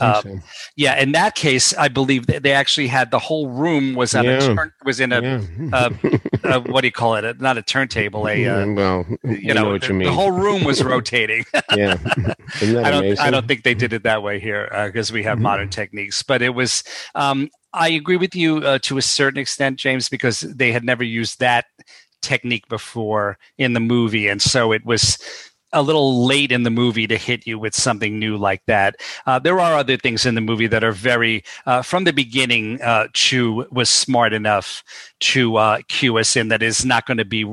I so. Yeah, in that case, I believe that they actually had the whole room was on Yeah. a turn, was in a Yeah. uh, uh, what do you call it? Not a turntable, a uh, well, you, you know, what the, you mean. the whole room was rotating. yeah, I don't, amazing? I don't think they did it that way here because we have Mm-hmm. modern techniques. But it was, um, I agree with you uh, to a certain extent, James, because they had never used that technique before in the movie, and so it was a little late in the movie to hit you with something new like that. Uh, there are other things in the movie that are very, uh, from the beginning, uh, Chu was smart enough to uh, cue us in that is not going to be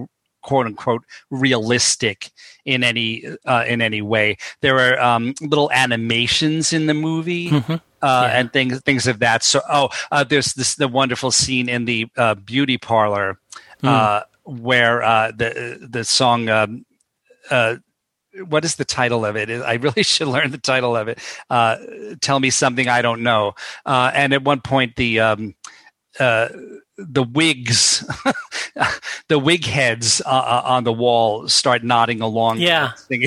quote unquote realistic in any uh, in any way. There are um, little animations in the movie. Mhm. Uh, Yeah. and things things of that. So, oh, uh, there's this the wonderful scene in the uh, beauty parlor uh, where uh, the the song. Um, uh, what is the title of it? I really should learn the title of it. Uh, Tell me something I don't know. Uh, and at one point, the um, uh, the wigs, the wig heads uh, uh, on the wall start nodding along. Yeah. to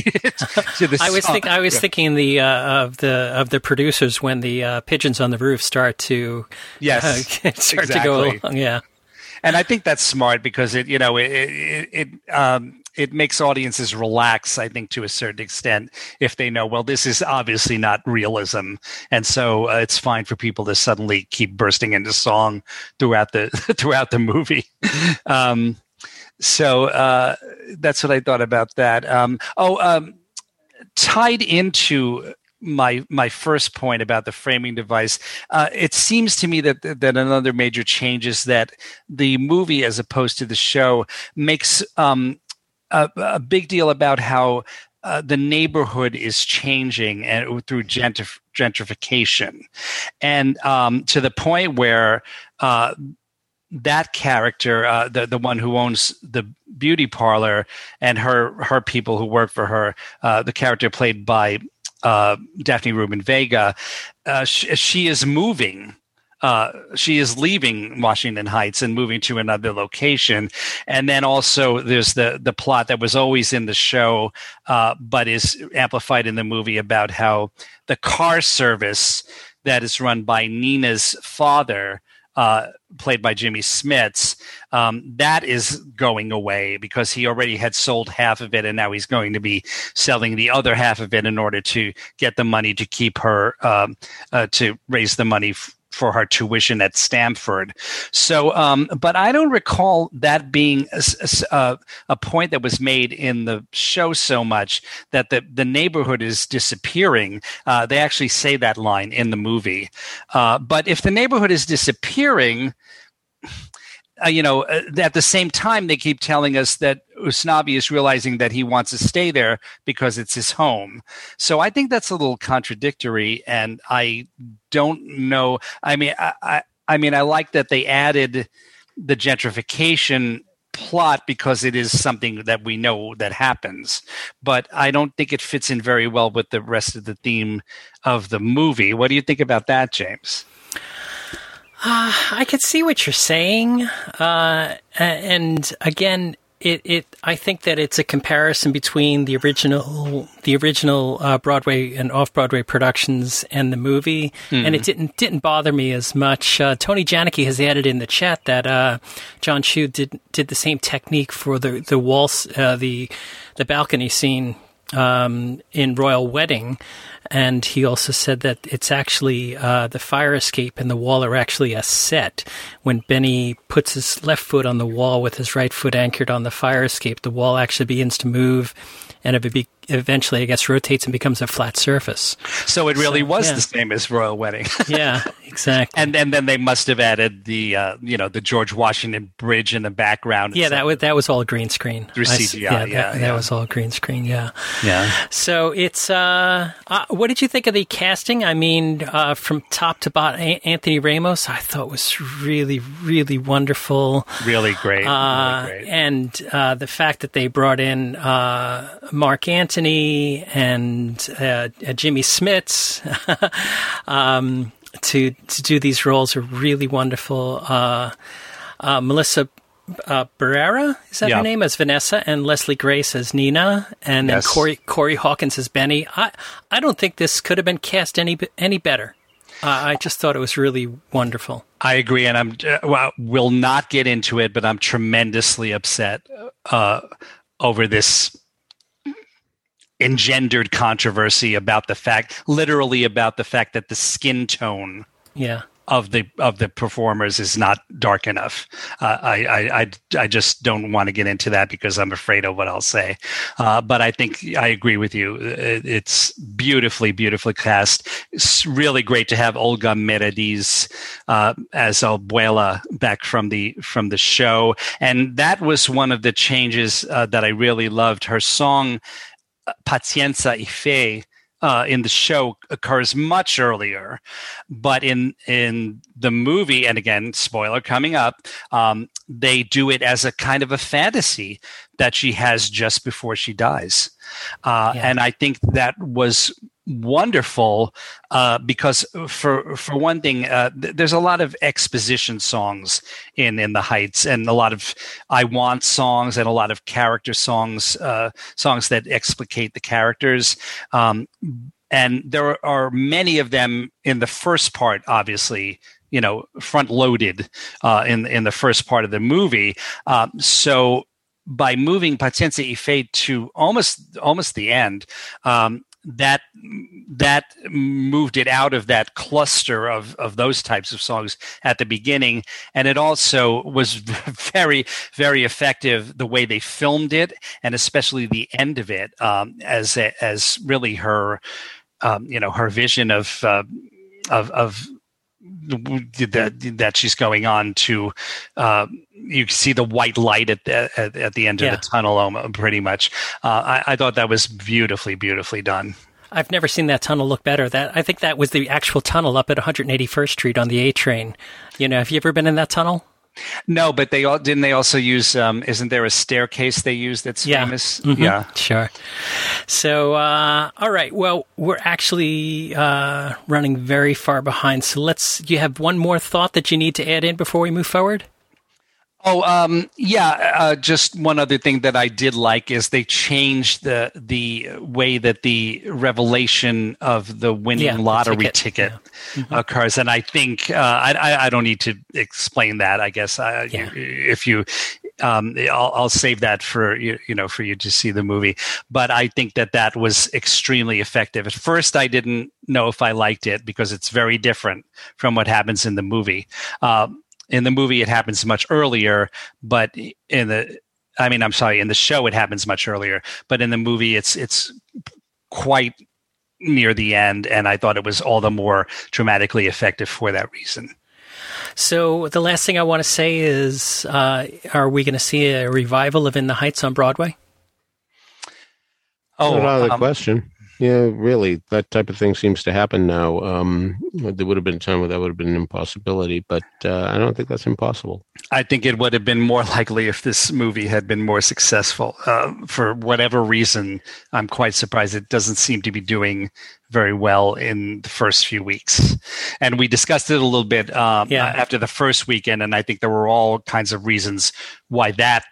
the I was think I was thinking the uh, of the of the producers when the uh, pigeons on the roof start to Yes, uh, start to go along. Yeah, and I think that's smart because it, you know, it it, it um, it makes audiences relax, I think, to a certain extent, if they know, well, this is obviously not realism, and so uh, it's fine for people to suddenly keep bursting into song throughout the throughout the movie. Um, so uh, that's what I thought about that. Um, oh, um, tied into my my first point about the framing device, uh, it seems to me that that another major change is that the movie, as opposed to the show, makes um, a, a big deal about how uh, the neighborhood is changing and through gentrif- gentrification, and um, to the point where uh, that character, uh, the the one who owns the beauty parlor, and her her people who work for her, uh, the character played by uh, Daphne Rubin Vega, uh, she is moving uh, she is leaving Washington Heights and moving to another location. And then also there's the the plot that was always in the show, uh, but is amplified in the movie about how the car service that is run by Nina's father. Uh, played by Jimmy Smits, um, that is going away because he already had sold half of it, and now he's going to be selling the other half of it in order to get the money to keep her um, uh, to raise the money f- for her tuition at Stanford. So, um, but I don't recall that being a, a, a, point that was made in the show so much that the, the neighborhood is disappearing. Uh, they actually say that line in the movie. Uh, but if the neighborhood is disappearing, uh, you know, uh, at the same time, they keep telling us that Usnavi is realizing that he wants to stay there because it's his home. So I think that's a little contradictory, and I don't know. I mean, I, I, I mean, I like that they added the gentrification plot because it is something that we know that happens, but I don't think it fits in very well with the rest of the theme of the movie. What do you think about that, James? Uh, I could see what you're saying, uh, and again, it, it I think that it's a comparison between the original the original uh, Broadway and off Broadway productions and the movie, mm. and it didn't didn't bother me as much. Uh, Tony Janicki has added in the chat that uh, Jon Chu did did the same technique for the the waltz uh, the the balcony scene um, in Royal Wedding. And he also said that it's actually uh, the fire escape and the wall are actually a set. When Benny puts his left foot on the wall with his right foot anchored on the fire escape, the wall actually begins to move and it be, eventually, I guess, rotates and becomes a flat surface. So it really so, was yeah. the same as Royal Wedding. yeah, exactly. And, and then they must have added the uh, you know the George Washington Bridge in the background. Yeah, that was that was all green screen through CGI. yeah, yeah, that, yeah, that, was all green screen. Yeah, yeah. So it's uh, uh, what did you think of the casting? I mean, uh, from top to bottom, Anthony Ramos, I thought was really, really wonderful. Really great. Uh, really great. And uh, the fact that they brought in Marc Antony and uh, uh, Jimmy Smits um, to to do these roles are really wonderful. Uh, uh Melissa uh, Barrera is that yeah. her name as Vanessa, and Leslie Grace as Nina, and yes. then Corey Corey Hawkins as Benny. I I don't think this could have been cast any any better. I just thought it was really wonderful. I agree, and I'm well, will not get into it, but I'm tremendously upset over this engendered controversy about the fact, literally about the fact that the skin tone yeah. of the of the performers is not dark enough. Uh, I, I, I I just don't want to get into that because I'm afraid of what I'll say. Uh, but I think I agree with you. It's beautifully, beautifully cast. It's really great to have Olga Merediz uh, as Abuela back from the from the show, and that was one of the changes uh, that I really loved. Her song Paciencia y Fe uh, in the show occurs much earlier, but in in the movie, and again, spoiler coming up, um, they do it as a kind of a fantasy that she has just before she dies, uh, yeah. and I think that was wonderful uh, because for for one thing uh, th- there's a lot of exposition songs in in the heights and a lot of i want songs and a lot of character songs uh, songs that explicate the characters um, and there are many of them in the first part, obviously, you know, front loaded uh, in in the first part of the movie. Um, so by moving Paciencia y Fe to almost almost the end, um, that that moved it out of that cluster of of those types of songs at the beginning. And it also was very very effective the way they filmed it and especially the end of it um, as as really her um, you know her vision of uh, of of that that she's going on to uh, you see the white light at the at, at the end yeah. of the tunnel um, pretty much. Uh, I, I, thought that was beautifully beautifully done. I've never seen that tunnel look better. That I think that was the actual tunnel up at 181st Street on the A train. You know have you ever been in that tunnel no, but they all didn't. They also use. Um, isn't there a staircase they use that's yeah. famous? Mm-hmm. Yeah, sure. So, uh, all right. Well, we're actually uh, running very far behind. So let's. Do you have one more thought that you need to add in before we move forward? Oh, um, yeah. Uh, just one other thing that I did like is they changed the the way that the revelation of the winning yeah, lottery ticket, ticket yeah. mm-hmm. occurs, and I think uh, I, I don't need to explain that. I guess I, yeah. if you, um, I'll, I'll, save that for you, you know for you to see the movie. But I think that that was extremely effective. At first, I didn't know if I liked it because it's very different from what happens in the movie. Um, in the movie it happens much earlier but in the i mean i'm sorry in the show it happens much earlier but in the movie it's it's quite near the end and i thought it was all the more dramatically effective for that reason. So the last thing i want to say is uh, are we going to see a revival of in the heights on broadway? Oh not out of the um, question yeah, really, that type of thing seems to happen now. Um, there would have been a time where that would have been an impossibility, but uh, I don't think that's impossible. I think it would have been more likely if this movie had been more successful. Uh, for whatever reason, I'm quite surprised it doesn't seem to be doing very well in the first few weeks. And we discussed it a little bit um, yeah. after the first weekend, and I think there were all kinds of reasons why that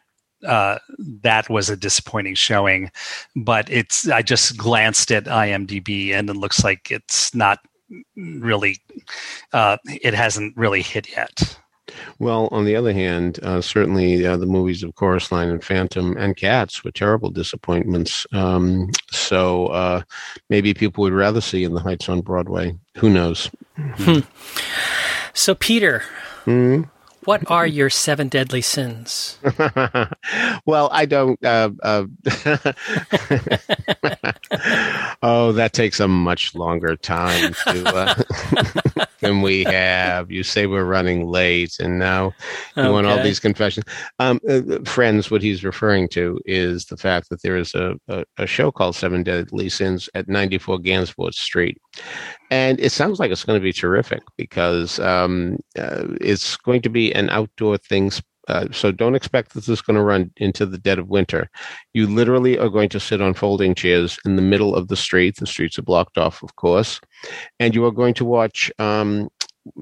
uh, that was a disappointing showing. But it's I just glanced at IMDb and it looks like it's not really uh, it hasn't really hit yet. Well, on the other hand, uh, certainly uh, the movies of Chorus Line and Phantom and Cats were terrible disappointments. Um, so uh, maybe people would rather see In the Heights on Broadway. Who knows? Hmm. So, Peter, hmm what are your seven deadly sins? well, I don't. Uh, uh, oh, that takes a much longer time to, uh, than we have. You say we're running late, and now you okay. want all these confessions. Um, uh, friends, what he's referring to is the fact that there is a, a, a show called Seven Deadly Sins at 94 Gansevoort Street and it sounds like it's going to be terrific because um, uh, it's going to be an outdoor things. Uh, so don't expect this is going to run into the dead of winter. You literally are going to sit on folding chairs in the middle of the street. The streets are blocked off, of course, and you are going to watch um,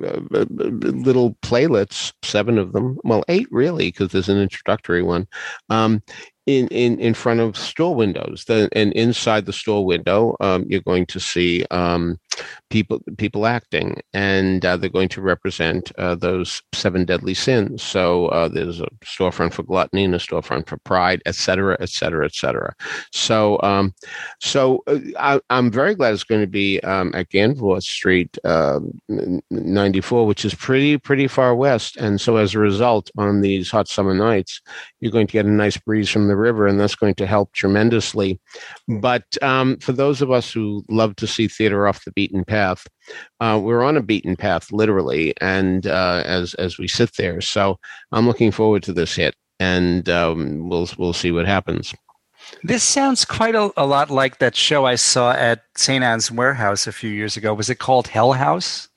uh little playlets, seven of them, well, eight really, because there's an introductory one, um, in, in, in front of store windows. The, and inside the store window, um, you're going to see um, people people acting, and uh, they're going to represent uh, those seven deadly sins. So uh, there's a storefront for gluttony and a storefront for pride, etc., etc., etc. So um, so uh, I, am very glad it's going to be um, at Gansevoort Street, um, 94, which is pretty pretty far west. And so as a result, on these hot summer nights, you're going to get a nice breeze from the river, and that's going to help tremendously. But um, for those of us who love to see theater off the beaten path, uh, we're on a beaten path, literally, and uh, as as we sit there. So I'm looking forward to this hit, and um, we'll we'll see what happens. This sounds quite a, a, lot like that show I saw at St. Ann's Warehouse a few years ago. Was it called Hell House?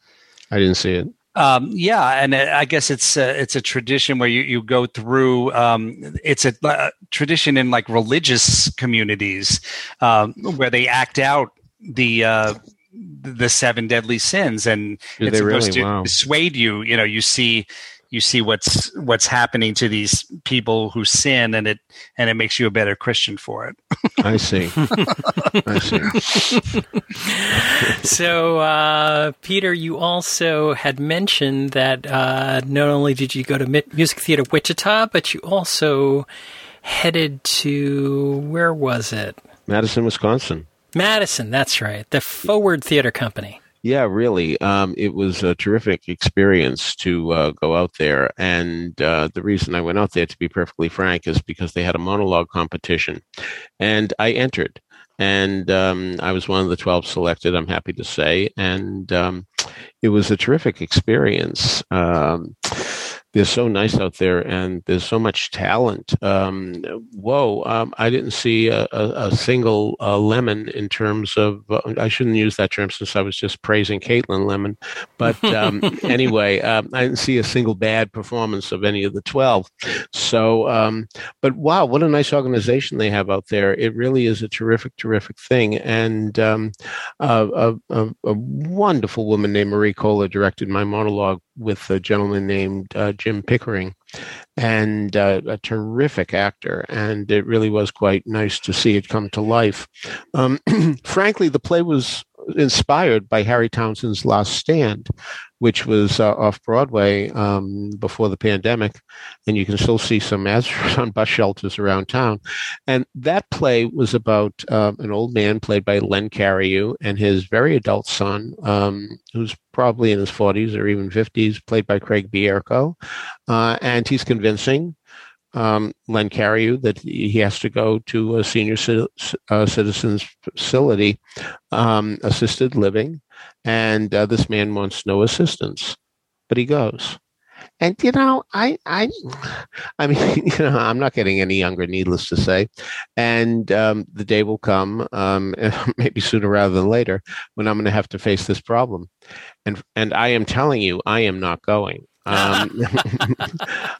I didn't see it. Um, yeah, and I guess it's a, it's a tradition where you, you go through. Um, it's a, a, tradition in like religious communities um, where they act out the uh, the seven deadly sins, and Do it's supposed really? to wow. dissuade you. You know, you see you see what's what's happening to these people who sin, and it and it makes you a better Christian for it. I see. I see. so, uh, Peter, you also had mentioned that uh, not only did you go to Music Theater Wichita, but you also headed to where was it? Madison, Wisconsin. Madison, that's right. The Forward Theater Company. Yeah, really. Um, it was a terrific experience to uh, go out there. And uh, the reason I went out there, to be perfectly frank, is because they had a monologue competition. And I entered. And um, I was one of the 12 selected, I'm happy to say. And um, it was a terrific experience. They're so nice out there and there's so much talent. Um, whoa, um, I didn't see a, a, a single uh, lemon in terms of, uh, I shouldn't use that term since I was just praising Caitlin Lemon. But um, anyway, um, I didn't see a single bad performance of any of the 12. So, um, but wow, what a nice organization they have out there. It really is a terrific, terrific thing. And um, a, a, a, wonderful woman named Marie Kohler directed my monologue with a gentleman named uh, Jim Pickering, and uh, a terrific actor. And it really was quite nice to see it come to life. Um, frankly, the play was inspired by Harry Townsend's Last Stand, which was uh, off Broadway um, before the pandemic, and you can still see some ads on bus shelters around town. And that play was about uh, an old man played by Len Cariou and his very adult son, um, who's probably in his 40s or even 50s, played by Craig Bierko, uh, and he's convincing um, Len Cariou that he has to go to a senior c- uh, citizens facility, um, assisted living, and uh, this man wants no assistance, but he goes. And you know, I, I, I mean, you know, I'm not getting any younger, needless to say. And um, the day will come, um, maybe sooner rather than later, when I'm going to have to face this problem. And and I am telling you, I am not going. Um,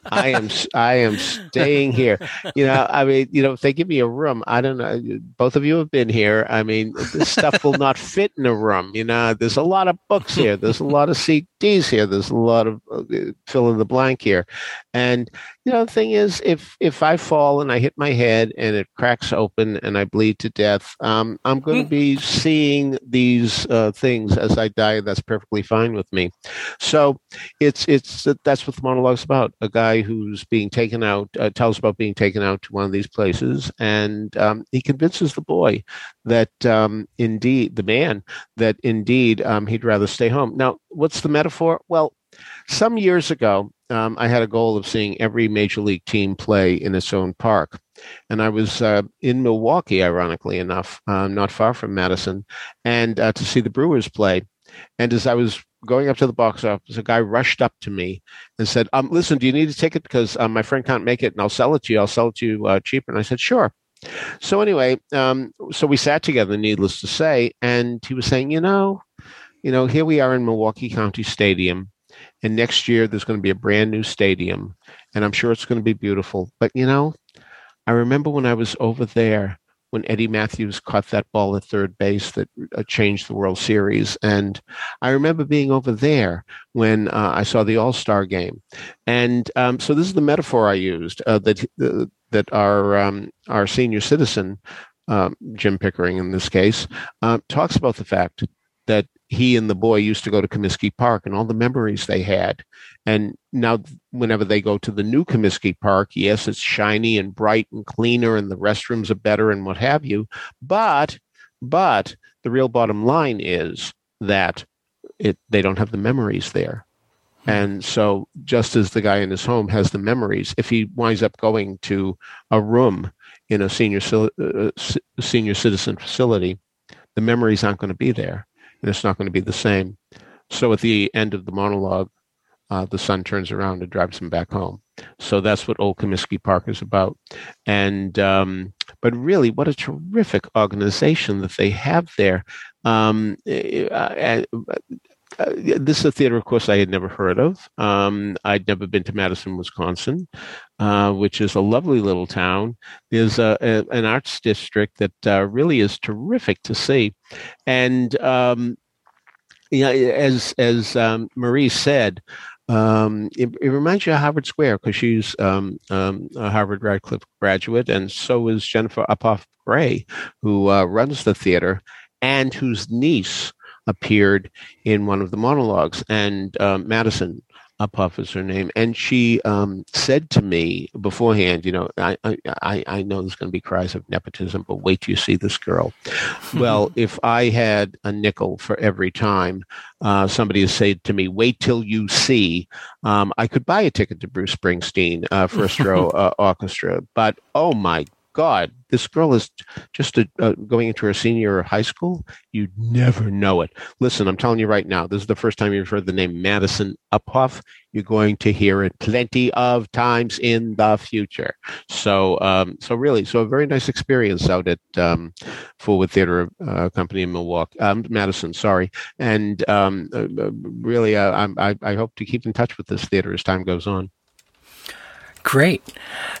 I am I am staying here. You know, I mean, you know, if they give me a room, I don't know. Both of you have been here. I mean, this stuff will not fit in a room. You know, there's a lot of books here. There's a lot of CDs here. There's a lot of uh, fill in the blank here, and you know, the thing is, if if I fall and I hit my head and it cracks open and I bleed to death, um, I'm going to be seeing these uh, things as I die. That's perfectly fine with me. So it's it's that's what the monologue's about. A guy who's being taken out uh, tells about being taken out to one of these places, and um, he convinces the boy that um, indeed the man that indeed um, he'd rather stay home. Now, what's the metaphor? Well, some years ago, um, I had a goal of seeing every major league team play in its own park. And I was uh, in Milwaukee, ironically enough, uh, not far from Madison, and uh, to see the Brewers play. And as I was going up to the box office, a guy rushed up to me and said, um, "Listen, do you need a ticket? Because um, my friend can't make it, and I'll sell it to you. I'll sell it to you uh, cheaper." And I said, "Sure." So anyway, um, so we sat together, needless to say, and he was saying, "You know, you know, here we are in Milwaukee County Stadium." And next year, there's going to be a brand new stadium, and I'm sure it's going to be beautiful. But you know, I remember when I was over there when Eddie Mathews caught that ball at third base that uh, changed the World Series. And I remember being over there when uh, I saw the All Star game. And um, so this is the metaphor I used uh, that uh, that our um, our senior citizen, um, Jim Pickering in this case, uh, talks about the fact he and the boy used to go to Comiskey Park and all the memories they had. And now, whenever they go to the new Comiskey Park, yes, it's shiny and bright and cleaner, and the restrooms are better and what have you. But, but the real bottom line is that it they don't have the memories there. And so, just as the guy in his home has the memories, if he winds up going to a room in a senior uh, senior citizen facility, the memories aren't going to be there and it's not going to be the same. So at the end of the monologue, uh, the son turns around and drives him back home. So that's what Old Comiskey Park is about. And um, but really, what a terrific organization that they have there. Um, uh, uh, this is a theater, of course, I had never heard of. Um, I'd never been to Madison, Wisconsin, uh, which is a lovely little town. There's a, a, an arts district that uh, really is terrific to see, and um, as as um, Marie said, um, it, it, reminds you of Harvard Square because she's um, um, a Harvard Radcliffe graduate, and so is Jennifer Uphoff Gray, who uh, runs the theater and whose niece appeared in one of the monologues. And uh, Madison Uphoff is her name, and she um, said to me beforehand, you know, I I, I know there's going to be cries of nepotism, but wait till you see this girl. well, if I had a nickel for every time uh, somebody has said to me, "Wait till you see," um, I could buy a ticket to Bruce Springsteen uh, first row uh, orchestra. But oh my God, this girl is just a, uh, going into her senior high school. You'd never know it. Listen, I'm telling you right now, this is the first time you've heard the name Madison Uphoff. You're going to hear it plenty of times in the future. So, um, so really, so a very nice experience out at um, Forward Theater uh, Company in Milwaukee, um, Madison. Sorry, and um, uh, uh really, uh, I, I hope to keep in touch with this theater as time goes on. Great.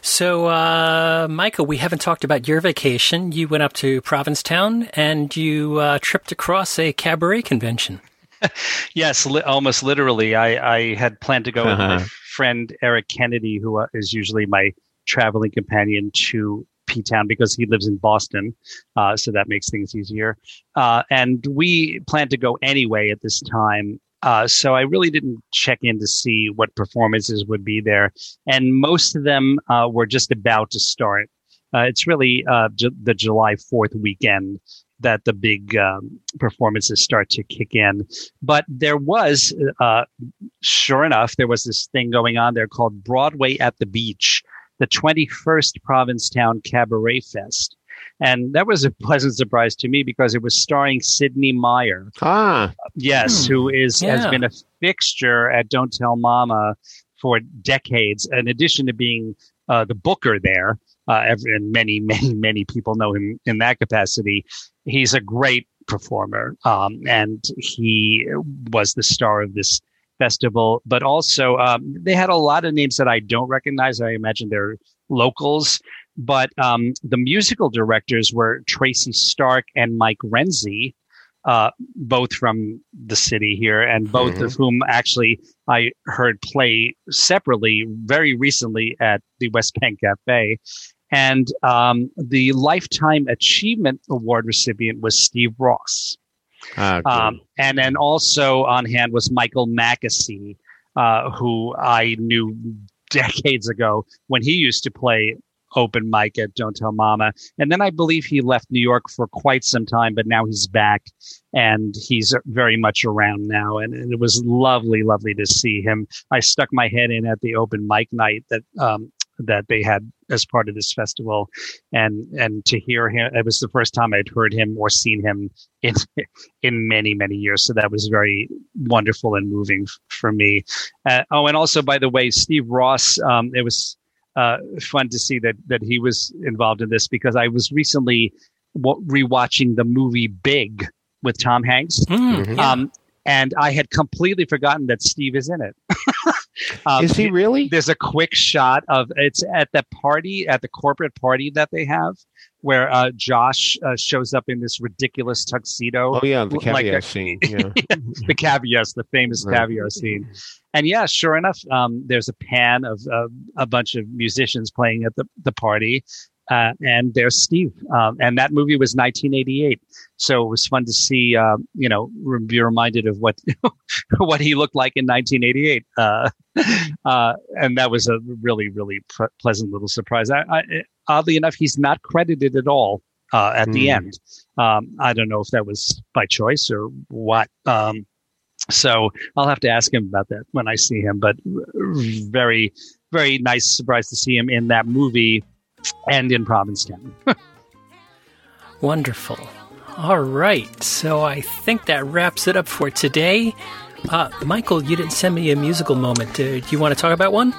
So, uh, Michael, we haven't talked about your vacation. You went up to Provincetown and you uh, tripped across a cabaret convention. yes, li- almost literally. I, I, had planned to go uh-huh. with my uh-huh. friend Eric Kennedy, who uh, is usually my traveling companion to P Town because he lives in Boston. Uh, so that makes things easier. Uh, and we planned to go anyway at this time. Uh, so I really didn't check in to see what performances would be there, and most of them uh, were just about to start. Uh, it's really uh, ju- the July Fourth weekend that the big um, performances start to kick in. But there was, uh, sure enough, there was this thing going on there called Broadway at the Beach, the 21st Provincetown Cabaret Fest. And that was a pleasant surprise to me because it was starring Sidney Myer. Ah. Yes, hmm. who is yeah. has been a fixture at Don't Tell Mama for decades, in addition to being uh, the booker there. Uh, and many, many, many people know him in that capacity. He's a great performer, um, and he was the star of this festival. But also, um, they had a lot of names that I don't recognize. I imagine they're locals. But um, the musical directors were Tracy Stark and Mike Renzi, uh, both from the city here, and both mm-hmm. of whom actually I heard play separately very recently at the West Bank Cafe. And um, the Lifetime Achievement Award recipient was Steve Ross. Ah, um, and then also on hand was Michael Mackesy, uh, who I knew decades ago when he used to play open mic at Don't Tell Mama. And then I believe he left New York for quite some time, but now he's back and he's very much around now. And, and it was lovely, lovely to see him. I stuck my head in at the open mic night that, um, that they had as part of this festival and and to hear him it was the first time i'd heard him or seen him in in many many years so that was very wonderful and moving for me uh, oh and also by the way steve ross um, it was uh, fun to see that that he was involved in this because I was recently rewatching the movie Big with Tom Hanks, mm-hmm. um, and I had completely forgotten that Steve is in it. um, is he really? There's a quick shot of it's at the party at the corporate party that they have, where uh, Josh uh, shows up in this ridiculous tuxedo. Oh yeah, the caviar like scene. Yeah. the caviar, the famous right. caviar scene. And yeah, sure enough, um, there's a pan of uh, a bunch of musicians playing at the, the party. Uh, and there's Steve. Um, and that movie was 1988. So it was fun to see, uh, you know, be reminded of what, what he looked like in 1988. Uh, uh, and that was a really, really pr- pleasant little surprise. I, I, oddly enough, he's not credited at all uh, at mm. the hmm. end. Um, I don't know if that was by choice or what. Um, so I'll have to ask him about that when I see him. But very, very nice surprise to see him in that movie and in Provincetown. Wonderful. All right. So I think that wraps it up for today. Uh, Michael, you didn't send me a musical moment. Uh, do you want to talk about one?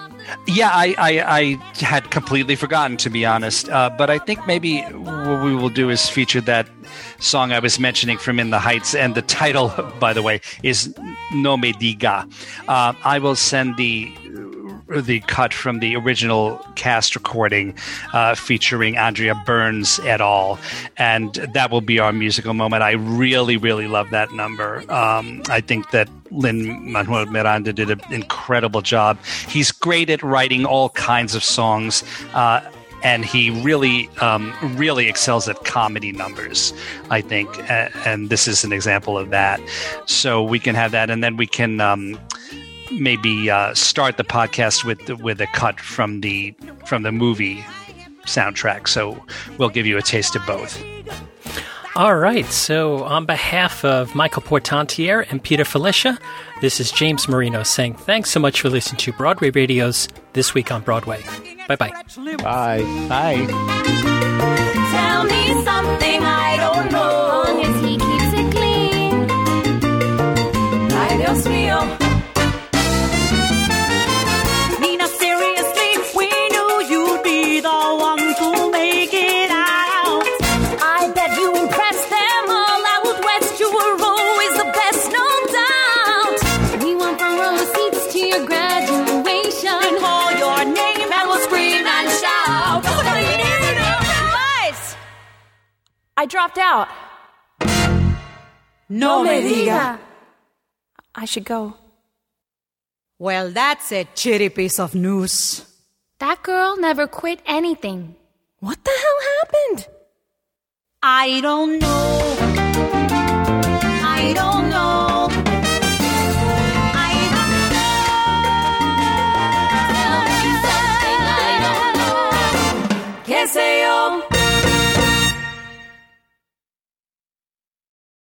Yeah, I, I, I, had completely forgotten, to be honest. Uh, but I think maybe what we will do is feature that song I was mentioning from In the Heights. And the title, by the way, is No Me Diga. Uh, I will send the the cut from the original cast recording uh, featuring Andrea Burns et al. And that will be our musical moment. I really, really love that number. Um, I think that Lin Manuel Miranda did an incredible job. He's great at writing all kinds of songs. Uh, and he really, um, really excels at comedy numbers. I think, and this is an example of that. So we can have that, and then we can um, maybe uh, start the podcast with with a cut from the from the movie soundtrack. So we'll give you a taste of both. All right. So, on behalf of Michael Portantiere and Peter Filichia, this is James Marino saying thanks so much for listening to Broadway Radio's This Week on Broadway. Bye bye. Bye. Bye. Tell me something I don't know. I dropped out. No me diga. I should go. Well, that's a chitty piece of news. That girl never quit anything. What the hell happened? I don't know. I don't know. I don't know. Can't say